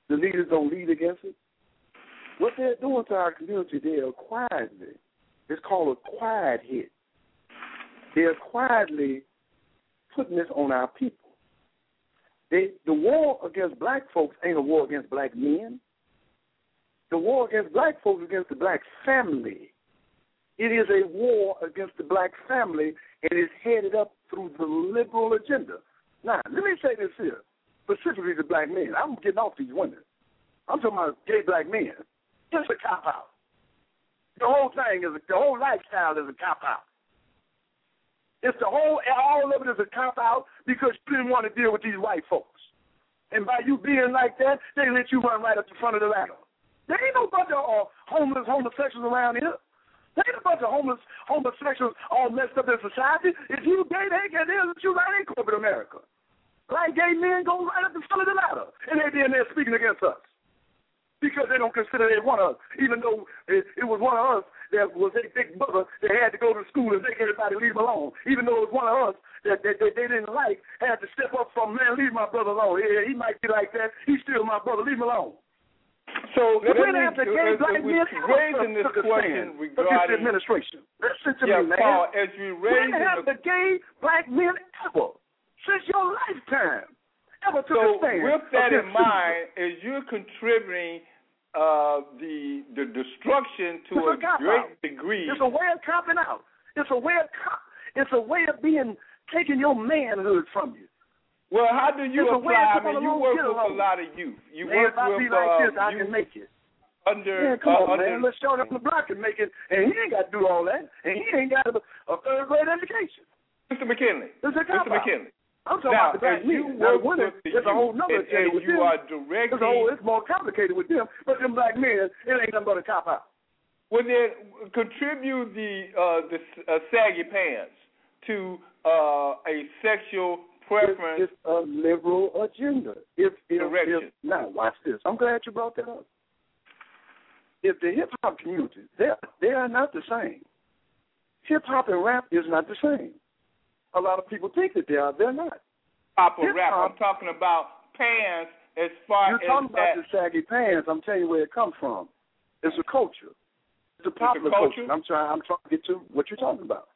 The leaders don't lead against it. What they're doing to our community, they are quietly, it's called a quiet hit. They're quietly putting this on our people. They, the war against black folks ain't a war against black men. The war against black folks is against the black family. It is a war against the black family, and it's headed up through the liberal agenda. Now, let me say this here, specifically to black men. I'm getting off these women. I'm talking about gay black men. It's a cop out. The whole thing is a, the whole lifestyle is a cop out. It's the whole all of it is a cop out because you didn't want to deal with these white folks. And by you being like that, they let you run right up the front of the ladder. There ain't no bunch of uh, homeless homosexuals around here. There ain't a bunch of homeless homosexuals all messed up in society. If you gay, they can deal with you right in corporate America. Like gay men go right up the front of the ladder, and they be in there speaking against us because they don't consider they one of us, even though it, it was one of us that was a big brother that had to go to school and make everybody leave alone. Even though it was one of us that, that, that they didn't like, had to step up from, man, leave my brother alone. Yeah, he might be like that. He's still my brother. Leave him alone. So let me, after gay black men raising this question regarding the administration. Listen to yeah, me, man. Paul, as we raise when have the, the gay black men ever since your lifetime ever took so a stand? with that in mind, as you're contributing uh, the the destruction to it's a, a great out. degree. It's a way of copping out. It's a way of cop. It's a way of being taking your manhood from you. Well, how do you it's apply? I mean, you work with a lot of youth. You man, work if I with be like uh, this, I can make it. Under, man, come uh, on, under, man. Let's show up the block and make it. And he ain't got to do all that. And he ain't got a, a third grade education. Mr. McKinney. Mr. McKinney. I'm talking now, about the black men. now, women, with the it's a whole nother and, and with you them. are It's, directing. a whole, it's more complicated with them. But them black men, it ain't nothing but a cop out. Well, then contribute the uh, the uh, saggy pants to uh, a sexual preference. It's, it's a liberal agenda. If, if, direction. If, now, watch this. I'm glad you brought that up. If the hip hop community, they they are not the same. Hip hop and rap is not the same. A lot of people think that they are. They're not. Pop or rap. I'm talking about pants as far as. You're as talking that. about the saggy pants. I'm telling you where it comes from. It's a culture. It's a popular culture? I'm trying. I'm trying to get to what you're talking about.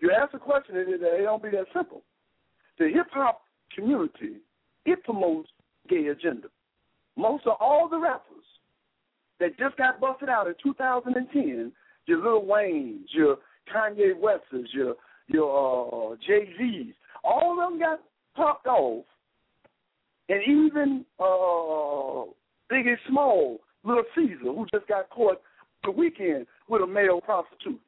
You ask a question, it, it don't be that simple. The hip hop community it promotes gay agenda. Most of all the rappers that just got busted out in 2010, your Lil Wayne's, your Kanye West's, your your uh, Jay Z's, all of them got popped off, and even uh, Biggie Small, Little Caesar, who just got caught the weekend with a male prostitute.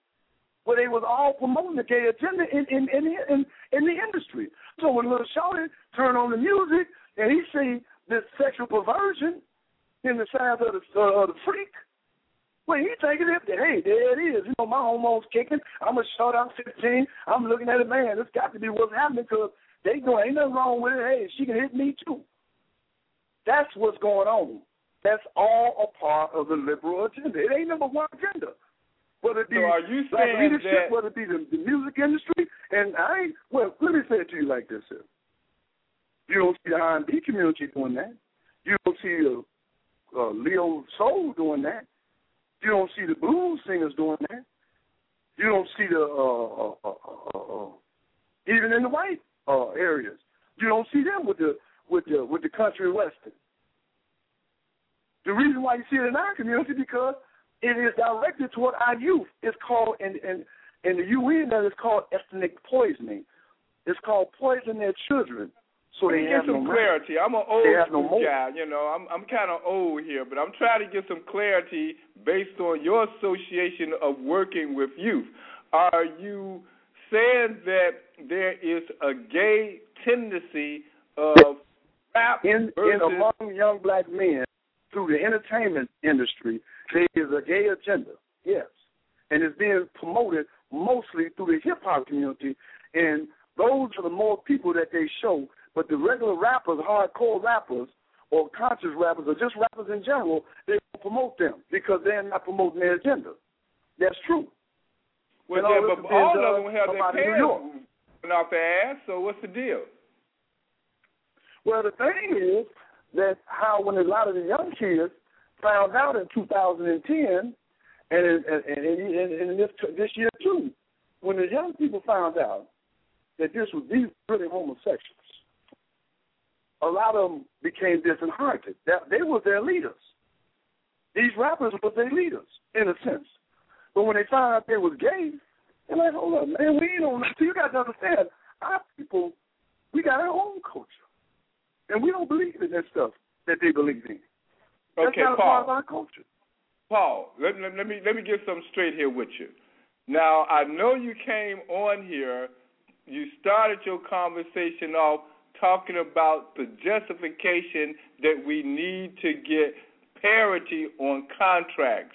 Where they was all promoting the gay agenda in in in in, in the industry. So when Little Shorty turn on the music and he see this sexual perversion in the size of the uh, of the freak, Well, he taking it. Hey, there it is. You know, my hormones kicking. I'm a short out 15. I'm looking at it, man. This got to be what's happening because they going ain't nothing wrong with it. Hey, she can hit me too. That's what's going on. That's all a part of the liberal agenda. It ain't number one agenda. Whether it be so are you saying leadership, that, whether it be the, the music industry, and I ain't, well, let me say it to you like this. Sir. You don't see the R&B community doing that. You don't see uh, uh, neo soul doing that. You don't see the blues singers doing that. You don't see the uh, uh, uh, uh, uh even in the white uh, areas. You don't see them with the with the with the country western. The reason why you see it in our community because it is directed toward our youth. It's called in in in the UN that is called ethnic poisoning. It's called poisoning their children. So they get some no clarity. I'm an old no guy, you know. I'm I'm kind of old here, but I'm trying to get some clarity based on your association of working with youth. Are you saying that there is a gay tendency of rap in in among young black men through the entertainment industry, there is a gay agenda. Yes, and it's being promoted mostly through the hip hop community, and those are the more people that they show. But the regular rappers, hardcore rappers, or conscious rappers, or just rappers in general, they don't promote them because they're not promoting their agenda. That's true. well, And all yeah, this but all of them have their about New York. parents going off their ass. So what's the deal? Well, the thing is that how when a lot of the young kids found out in 2010, and in, and, and, and, and in this this year too, when the young people found out that this was these really homosexuals, a lot of them became disheartened. That they were their leaders. These rappers were their leaders in a sense. But when they found out they was gay, they're like, hold up, man, we don't. So you got to understand, our people, we got our own culture, and we don't believe in that stuff that they believe in. That's Okay, not Paul. part of our culture. Paul, let, let, let me let me get something straight here with you. Now, I know you came on here. You started your conversation off talking about the justification that we need to get parity on contracts.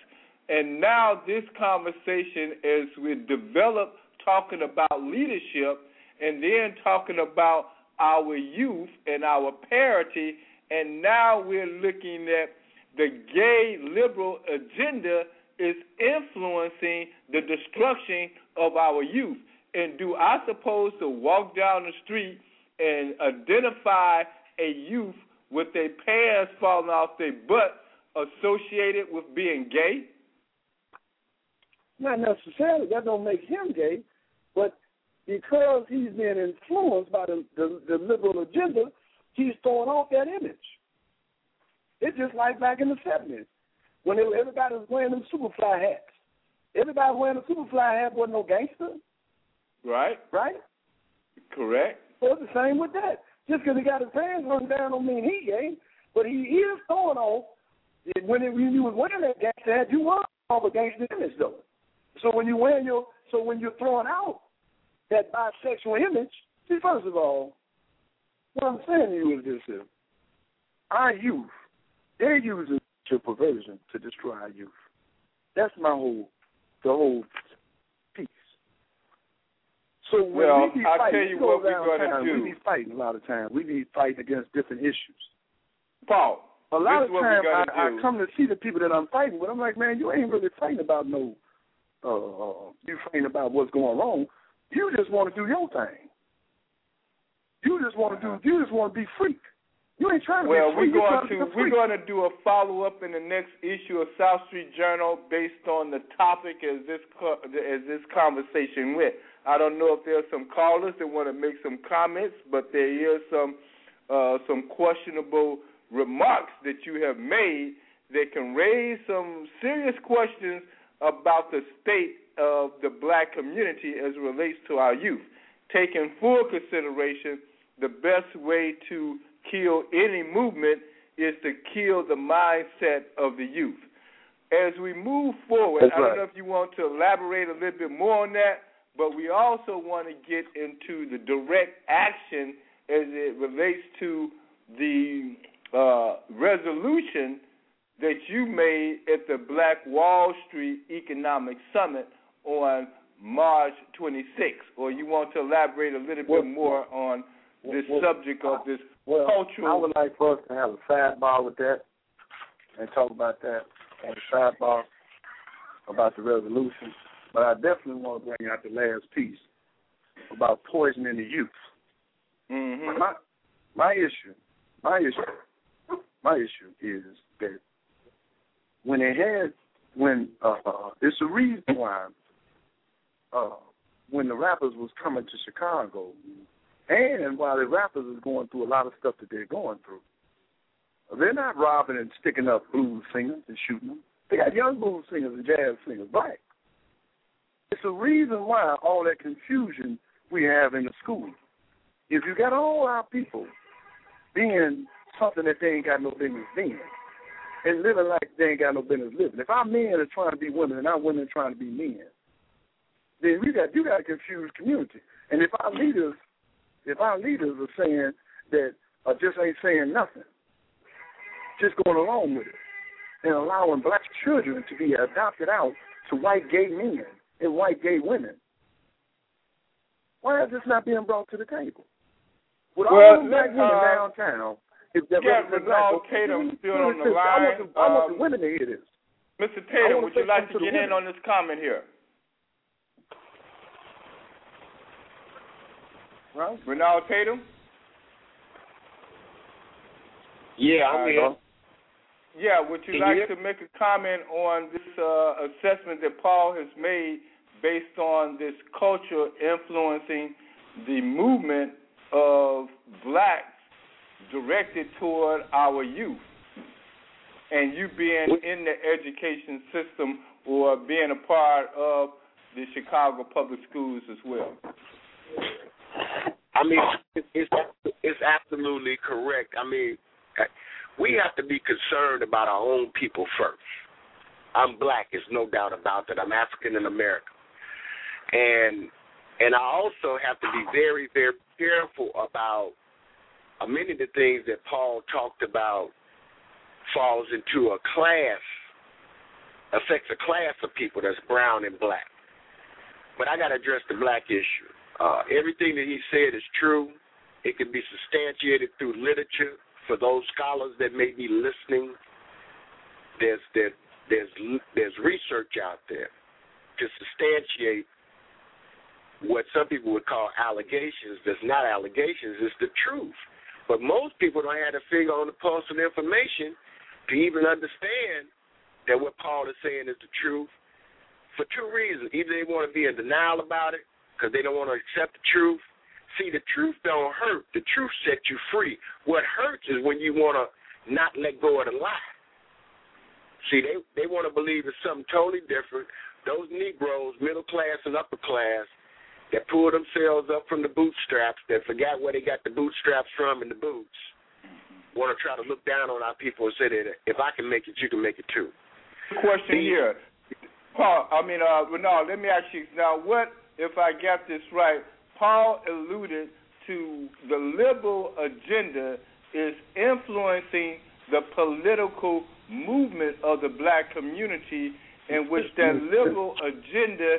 And now this conversation, as we develop talking about leadership and then talking about our youth and our parity, and now we're looking at the gay liberal agenda is influencing the destruction of our youth. And do I suppose to walk down the street and identify a youth with their pants falling off their butt associated with being gay? Not necessarily. That don't make him gay, but because he's being influenced by the, the, the liberal agenda, he's throwing off that image. It's just like back in the seventies when they, everybody was wearing them Superfly hats. Everybody wearing a Superfly hat wasn't no gangster, Right? right? Correct. So it's the same with that. Just because he got his pants run down don't mean he gay, but he is throwing off. When, it, when you was wearing that gangster hat, you were off a gangster image though. So when you wear your, so when you're throwing out that bisexual image, see, first of all, what I'm saying to you is this: here. our youth, they're using your perversion to destroy our youth. That's my whole, the whole. So when Well, we be I'll tell you what we're gonna town, do. We be fighting a lot of times. We be fighting against different issues. Paul, A lot of times I, do. I come to see the people that I'm fighting with. I'm like, man, you ain't really fighting about no. Uh, you fighting about what's going wrong. You just want to do your thing. You just want to do. You just want to be free. You ain't trying to Well, we're going trying to we're going to do a follow up in the next issue of South Street Journal based on the topic as this as this conversation went. I don't know if there's some callers that want to make some comments, but there is some uh, some questionable remarks that you have made that can raise some serious questions about the state of the black community as it relates to our youth. Taking full consideration, the best way to kill any movement is to kill the mindset of the youth. As we move forward, That's I don't know if you want to elaborate a little bit more on that, but we also want to get into the direct action as it relates to the uh, resolution that you made at the Black Wall Street Economic Summit on March 26th, or you want to elaborate a little well, bit more on this well, subject of this well, cultural. I would like for us to have a sidebar with that and talk about that on the sidebar about the resolution. But I definitely want to bring out the last piece about poisoning the youth. Mm-hmm. My my issue, my issue, my issue is that when they had when uh, uh, it's the reason why uh, when the rappers was coming to Chicago, and while the rappers is going through a lot of stuff that they're going through, they're not robbing and sticking up blues singers and shooting them. They got young blues singers and jazz singers, black. It's the reason why all that confusion we have in the school. If you got all our people being something that they ain't got no business being, and living like they ain't got no business living. If our men are trying to be women and our women are trying to be men, then we got you got a confused community. And if our leaders, if our leaders are saying that or just ain't saying nothing, just going along with it, and allowing black children to be adopted out to white gay men and white gay women, why is this not being brought to the table? With well, all the black women uh, downtown, if yeah, Renal Tatum still on the line. I want, the, I want um, the women to hear this. Mr. Tatum, would you like to, to get in on this comment here? Right. Renal Tatum? Yeah, I'm here. Yeah, would you Can like you to make a comment on this uh, assessment that Paul has made based on this culture influencing the movement of blacks directed toward our youth? And you being in the education system or being a part of the Chicago public schools as well. I mean, it's it's absolutely correct. I mean, we have to be concerned about our own people first. I'm black, there's no doubt about that. I'm African American, and and I also have to be very very careful about uh, many of the things that Paul talked about falls into a class affects a class of people that's brown and black. But I got to address the black issue. Uh, everything that he said is true. It can be substantiated through literature for those scholars that may be listening. There's there, there's there's research out there to substantiate what some people would call allegations. That's not allegations. It's the truth. But most people don't have a finger on the pulse of information to even understand that what Paul is saying is the truth for two reasons. Either they want to be in denial about it because they don't want to accept the truth. See, the truth don't hurt. The truth sets you free. What hurts is when you want to not let go of the lie. See, they they want to believe it's something totally different. Those Negroes, middle class and upper class, that pull themselves up from the bootstraps, that forgot where they got the bootstraps from in the boots, want to try to look down on our people and say that if I can make it, you can make it too. Question here, Paul. I mean, uh, Renal. Let me ask you now. What if I got this right? Paul alluded to the liberal agenda is influencing the political movement of the black community, in which that liberal agenda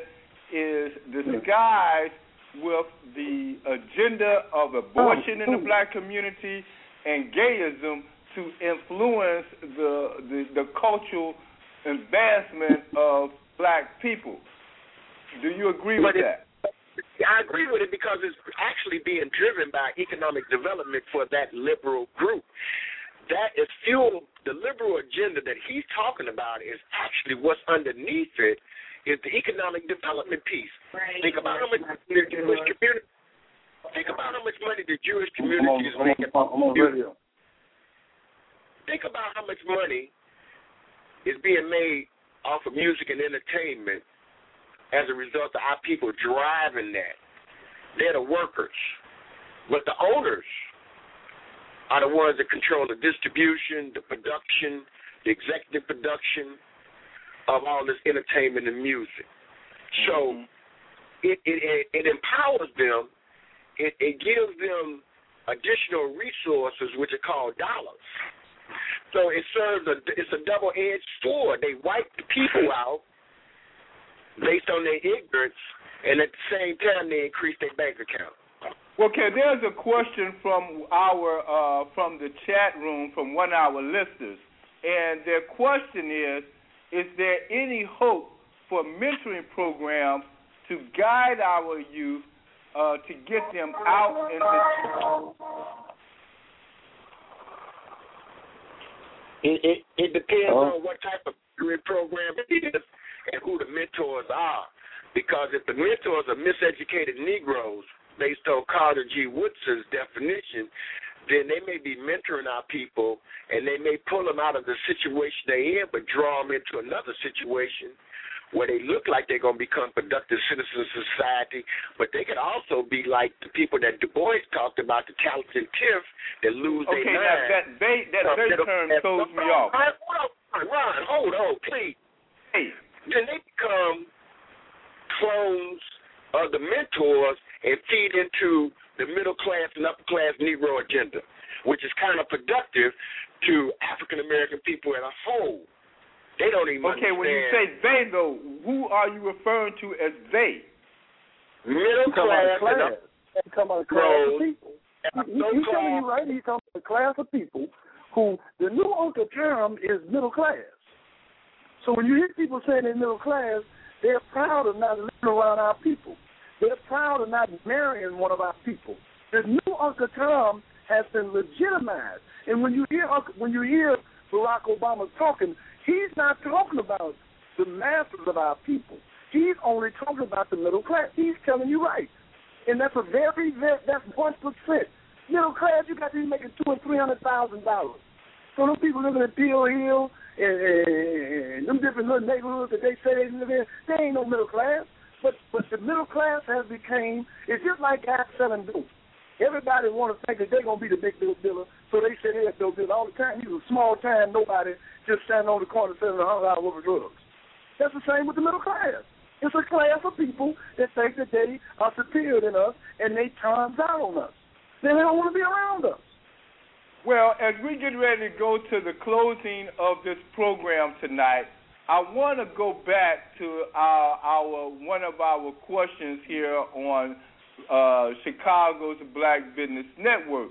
is disguised with the agenda of abortion in the oh, black oh. community and gayism to influence the the, the cultural advancement of black people. Do you agree with it, that? I agree with it because it's actually being driven by economic development for that liberal group. That is fuel. The liberal agenda that he's talking about is actually what's underneath it is the economic development piece. Right. Think about how much the Jewish community. Think about how much money the Jewish community is making. I'm on radio. Think about how much money is being made off of music and entertainment as a result of our people driving that. They're the workers. But the owners are the ones that control the distribution, the production, the executive production of all this entertainment and music. So Mm-hmm. it, it it empowers them. It, it gives them additional resources, which are called dollars. So it serves a it's a double edged sword. They wipe the people out based on their ignorance, and at the same time they increase their bank account. Well, Okay, there's a question from our uh, from the chat room from one of our listeners, and their question is: Is there any hope for mentoring programs to guide our youth uh, to get them out in the It it, it depends oh. on what type of program it is and who the mentors are. Because if the mentors are miseducated Negroes, based on Carter G. Woodson's definition, then they may be mentoring our people and they may pull them out of the situation they're in, but draw them into another situation where they look like they're going to become productive citizens of society, but they could also be like the people that Du Bois talked about, the talented tiff, that lose okay, their mind. that they, that so they term throws me off. Ron, Ron, hold on, please. Hey. Then they become clones of the mentors and feed into the middle class and upper class Negro agenda, which is kind of productive to African American people as a whole. They don't even okay, understand. when you say they, though, who are you referring to as they? Middle class, class. He's talking about a class of people. He, he, he's telling you right. He's talking about a class of people who the new Uncle term is middle class. So when you hear people saying they're middle class, they're proud of not living around our people. They're proud of not marrying one of our people. The new Uncle Tom has been legitimized, and when you hear when you hear Barack Obama talking, He's not talking about the masses of our people. He's only talking about the middle class. He's telling you right, and that's a very, that's one percent. Middle class, you got to be making two and three hundred thousand dollars. So those people living in Pill Hill and, and, them different little neighborhoods that they say they live in, they ain't no middle class. But but the middle class has became it's just like guys selling dope. Everybody want to think that they're gonna be the big dope dealer, so they say they're a dope dealer all the time. He's a small time nobody just standing on the corner selling a hundred dollars worth of drugs. That's the same with the middle class. It's a class of people that think that they are superior than us and they turn out on us. Then they don't want to be around us. Well, as we get ready to go to the closing of this program tonight, I want to go back to our, our one of our questions here on uh, Chicago's Black Business Network.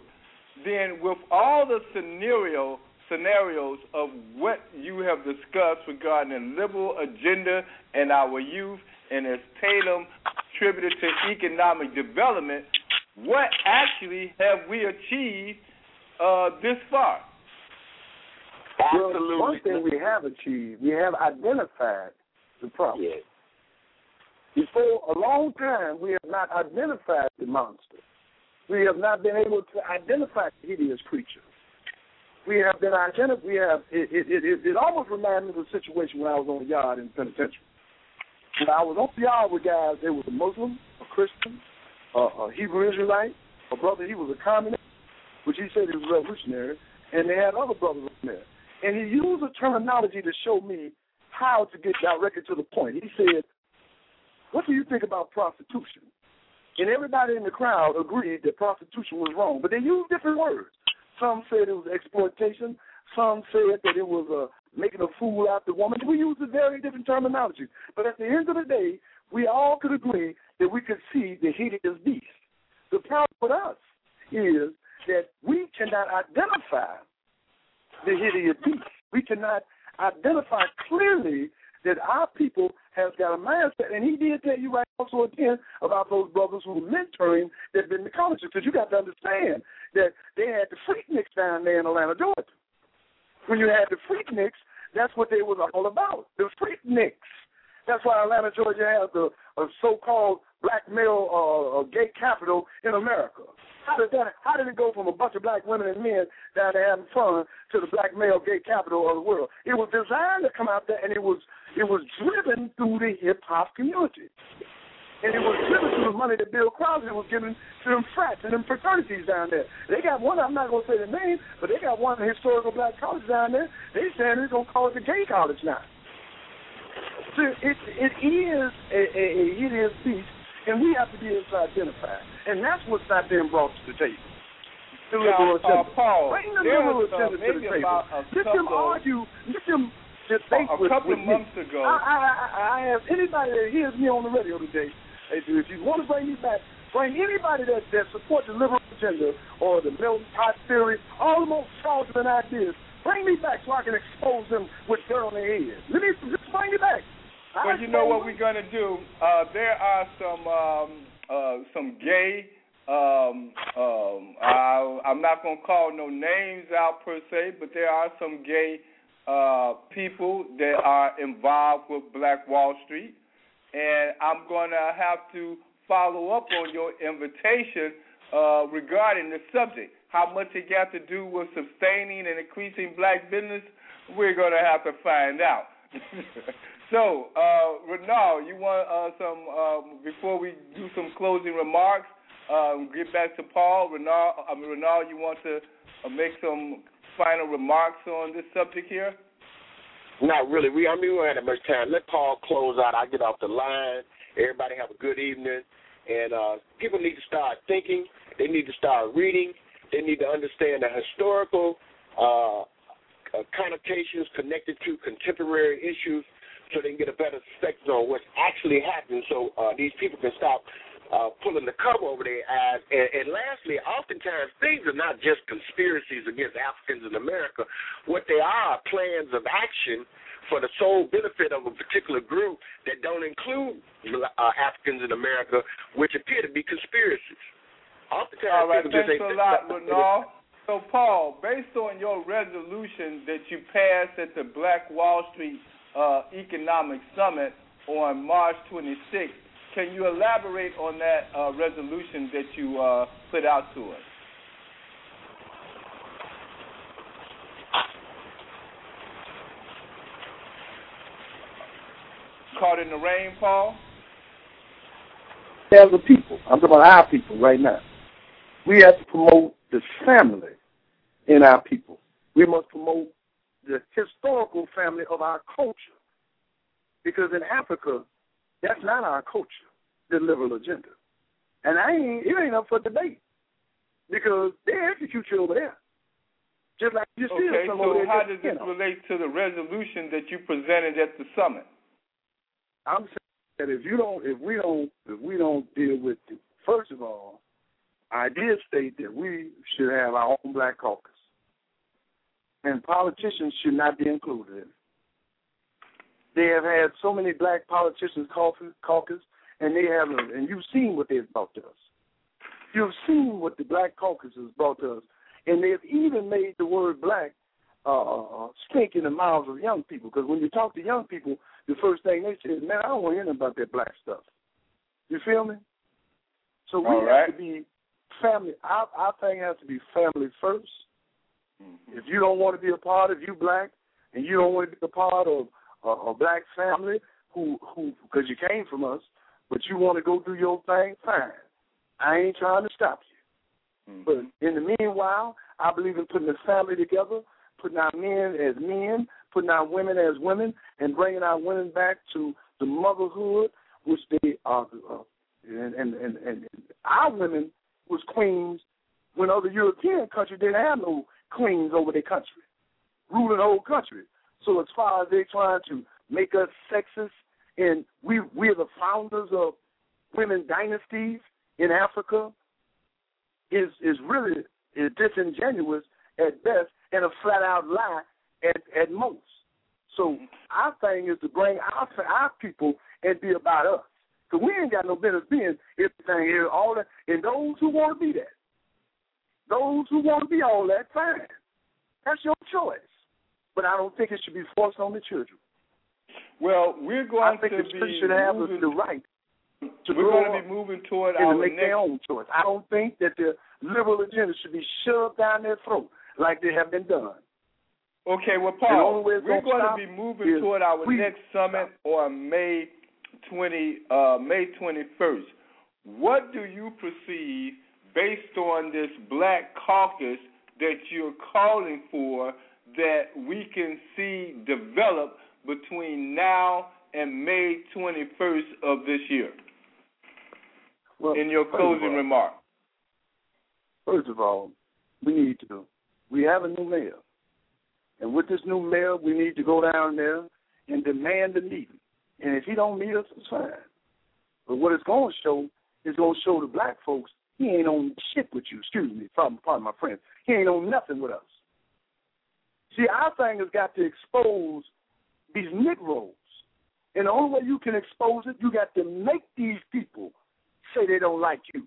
Then, with all the scenario scenarios of what you have discussed regarding the liberal agenda and our youth, and as Tatum attributed to economic development, what actually have we achieved uh, this far? Absolutely. Well, one thing we have achieved, we have identified the problem. Yes. Before a long time, we have not identified the monster. We have not been able to identify the hideous creature we have been identified. We have it. It, it, it almost reminds me of a situation when I was on the yard in penitentiary. When I was on the yard with guys, there was a Muslim, a Christian, a, a Hebrew Israelite, a brother. He was a communist, which he said was revolutionary, and they had other brothers on there. And he used a terminology to show me how to get directly to the point. He said, "What do you think about prostitution?" And everybody in the crowd agreed that prostitution was wrong, but they used different words. Some said it was exploitation. Some said that it was uh, making a fool out the woman. We used a very different terminology. But at the end of the day, we all could agree that we could see the hideous beast. The problem with us is that we cannot identify the hideous beast. We cannot identify clearly that our people has got a mindset, and he did tell you right also again about those brothers who were mentoring that been to colleges, because you got to understand that they had the Freakniks down there in Atlanta, Georgia. When you had the Freakniks, that's what they was all about, the Freakniks. That's why Atlanta, Georgia has the so-called black male uh, uh, gay capital in America. How did that? How did it go from a bunch of black women and men down there having fun to the black male gay capital of the world? It was designed to come out there, and it was it was driven through the hip hop community. And it was driven through the money that Bill Cosby was giving to them frats and them fraternities down there. They got one, I'm not to say the name, but they got one historical black college down there. They saying they're to call it the gay college now. So it, it is a, a, a hideous beast, and we have to be able to identify. And that's what's not being brought to the table. the now. Uh, Paul, Bring the liberal uh, agenda to the table. Let them argue. Let them debate a with, couple with of months me. ago. I, I, I, I have anybody that hears me on the radio today. If you, if you want to bring me back, bring anybody that that supports the liberal agenda or the Milton Pot theory, all the most fraudulent ideas. Bring me back so I can expose them with dirt on their head. Let me just bring me back. Well, you know what we're gonna do? Uh, there are some um, uh, some gay. Um, um, I, I'm not gonna call no names out per se, but there are some gay uh, people that are involved with Black Wall Street, and I'm gonna have to follow up on your invitation uh, regarding the subject. How much it got to do with sustaining and increasing black business, we're gonna have to find out. so, uh, Renal, you want uh, some um, before we do some closing remarks? Um, get back to Paul. Renal, I mean, Renal, you want to uh, make some final remarks on this subject here? Not really. We I mean we don't have much time. Let Paul close out. I get off the line. Everybody have a good evening. And uh, people need to start thinking. They need to start reading. They need to understand the historical uh, uh, connotations connected to contemporary issues, so they can get a better perspective on what's actually happening. So uh, these people can stop uh, pulling the cover over their eyes. And, and lastly, oftentimes things are not just conspiracies against Africans in America. What they are are plans of action for the sole benefit of a particular group that don't include uh, Africans in America, which appear to be conspiracies. Oftentimes, All right, people just thanks a lot, Renal. So, Paul, based on your resolution that you passed at the Black Wall Street uh, Economic Summit on March 26th, can you elaborate on that uh, resolution that you uh, put out to us? Caught in the rain, Paul? as a people, I'm talking about our people right now. We have to promote the family in our people. We must promote the historical family of our culture. Because in Africa, that's not our culture, the liberal agenda. And I ain't it ain't up for debate. Because they execute you over there. Just like you see Okay, some over so there. how does this know. relate to the resolution that you presented at the summit? I'm saying that if you don't, if we don't, if we don't deal with it, first of all, I did state that we should have our own black caucus, and politicians should not be included in. They have had so many black politicians caucus, and they have, and you've seen what they've brought to us. You've seen what the black caucus has brought to us, and they've even made the word black uh, stink in the mouths of young people. Because when you talk to young people, the first thing they say is, "Man, I don't want to hear nothing about that black stuff." You feel me? So we All have right. to be family. Our, our thing has to be family 1st Mm-hmm. If you don't want to be a part of you black, and you don't want to be a part of a, a black family who who because you came from us, but you want to go do your thing, fine. I ain't trying to stop you. Mm-hmm. But in the meanwhile, I believe in putting the family together, putting our men as men, putting our women as women, and bringing our women back to the motherhood which they are. Uh, and, and, and, and our women was queens when other European countries didn't have no queens over their country, ruling the whole country. So as far as they trying to make us sexist, and we we're the founders of women dynasties in Africa, is is really is disingenuous at best and a flat out lie at at most. So our thing is to bring our our people and be about us. Because we ain't got no business being everything here, all that. And those who want to be that, those who want to be all that, fine. That's your choice. But I don't think it should be forced on the children. Well, we're going I think to the be children should have the, moving, the right to we're going to be moving toward and our to make next their own choice. I don't think that the liberal agenda should be shoved down their throat like they have been done. Okay, well, Paul, only way it's we're going to be moving toward our next summit on May twenty, uh, May twenty first. What do you perceive, based on this Black Caucus that you're calling for, that we can see develop between now and May twenty first of this year? Well, In your closing all- remark. First of all, we need to. We have a new mayor, and with this new mayor, we need to go down there and demand a meeting. And if he don't meet us, it's fine. But what it's going to show is going to show the black folks he ain't on shit with you. Excuse me, pardon, pardon my friend. He ain't on nothing with us. See, our thing has got to expose these Negroes. And the only way you can expose it, you got to make these people say they don't like you.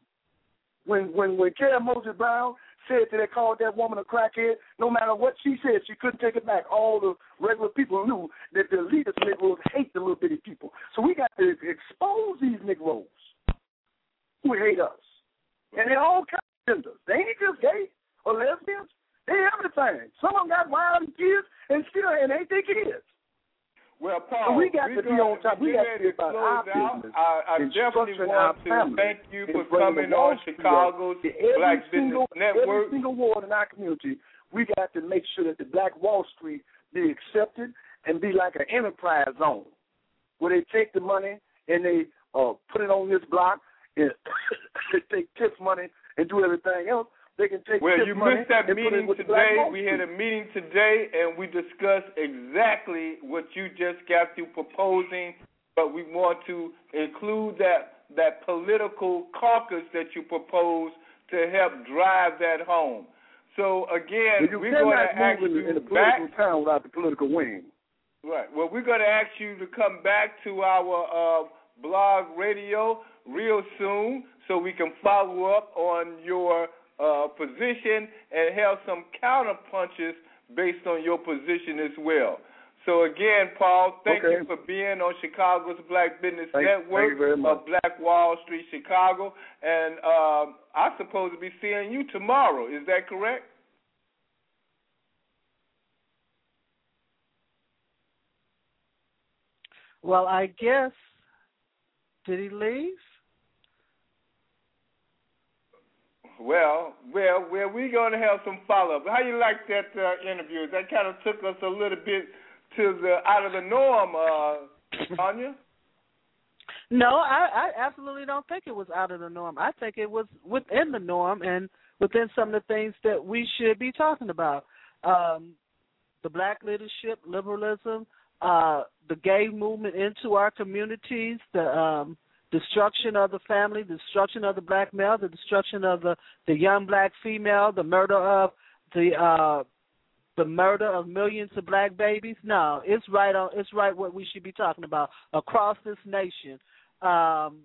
When when when Carol Moseley Braun said that they called that woman a crackhead, no matter what she said, she couldn't take it back. All the regular people knew that the elitist Negroes hate the little bitty people. So we got to expose these Negroes who hate us. And they're all kinds of genders. They ain't just gay or lesbians. They everything. Some of them got wild kids and still and ain't their kids. Well, Paul, so we got to be on top. We got to be about our out. business. I, I definitely want to thank you for coming on Chicago's Black single, Business Network. Every single ward in our community, we got to make sure that the Black Wall Street be accepted and be like an enterprise zone, where they take the money and they uh, put it on this block they take TIPS money and do everything else. They can take well, TIPS you money Well you missed that and put it meeting the today. We had a meeting today, and we discussed exactly what you just got through proposing. But we want to include that that political caucus that you propose to help drive that home. So again, we're going to ask in, you in back. political town without the political wing. Right. Well, we're going to ask you to come back to our uh, blog radio real soon so we can follow up on your uh, position and have some counter punches based on your position as well. So again, Paul, thank Okay. you for being on Chicago's Black Business Thank- thank Network you very much. of Black Wall Street, Chicago, and um, I'm supposed to be seeing you tomorrow. Is that correct? Well, I guess. Did he leave? Well, well, well, we're going to have some follow up. How you like that uh, interview? That kind of took us a little bit to the out of the norm, uh, Tanya. No, I, I absolutely don't think it was out of the norm. I think it was within the norm and within some of the things that we should be talking about. Um, the black leadership, liberalism, uh, the gay movement into our communities, the um, destruction of the family, destruction of the black male, the destruction of the, the young black female, the murder of the uh, the murder of millions of black babies. No, it's right on. It's right what we should be talking about across this nation. Um,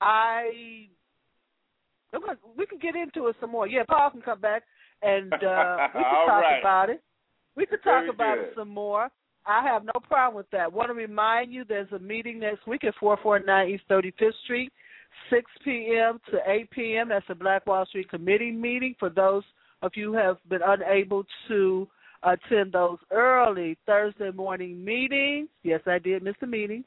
I we can get into it some more. Yeah, Paul can come back and uh, we can talk right. about it. We can talk Very about good. it some more. I have no problem with that. Want to remind you there's a meeting next week at 449 East 35th Street, 6 p.m. to 8 p.m. That's a Black Wall Street Committee meeting for those of you who have been unable to attend those early Thursday morning meetings. Yes, I did miss a meeting.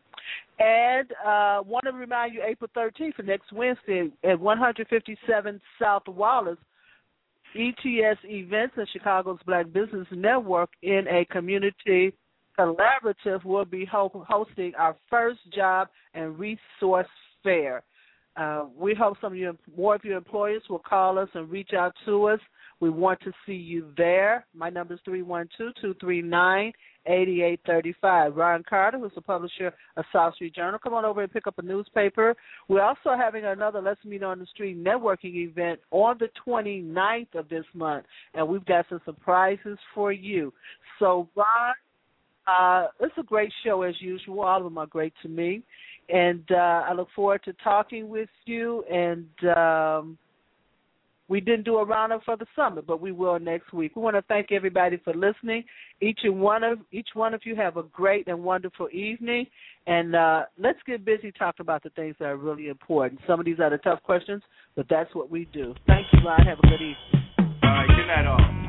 And uh, want to remind you April 13th for next Wednesday at 157 South Wallace, ETS Events and Chicago's Black Business Network in a community collaborative will be ho- hosting our first job and resource fair. Uh, we hope some of you, more of your employers will call us and reach out to us. We want to see you there. My number is 312-239-8835. Ron Carter, who's the publisher of South Street Journal, come on over and pick up a newspaper. We're also having another Let's Meet on the Street networking event on the 29th of this month, and we've got some surprises for you. So, Ron, uh, it's a great show as usual. All of them are great to me, and uh, I look forward to talking with you. And um, we didn't do a roundup for the summit, but we will next week. We want to thank everybody for listening. Each and one of each one of you have a great and wonderful evening, and uh, let's get busy talking about the things that are really important. Some of these are the tough questions, but that's what we do. Thank you, Ron. Have a good evening. All right, good night, all.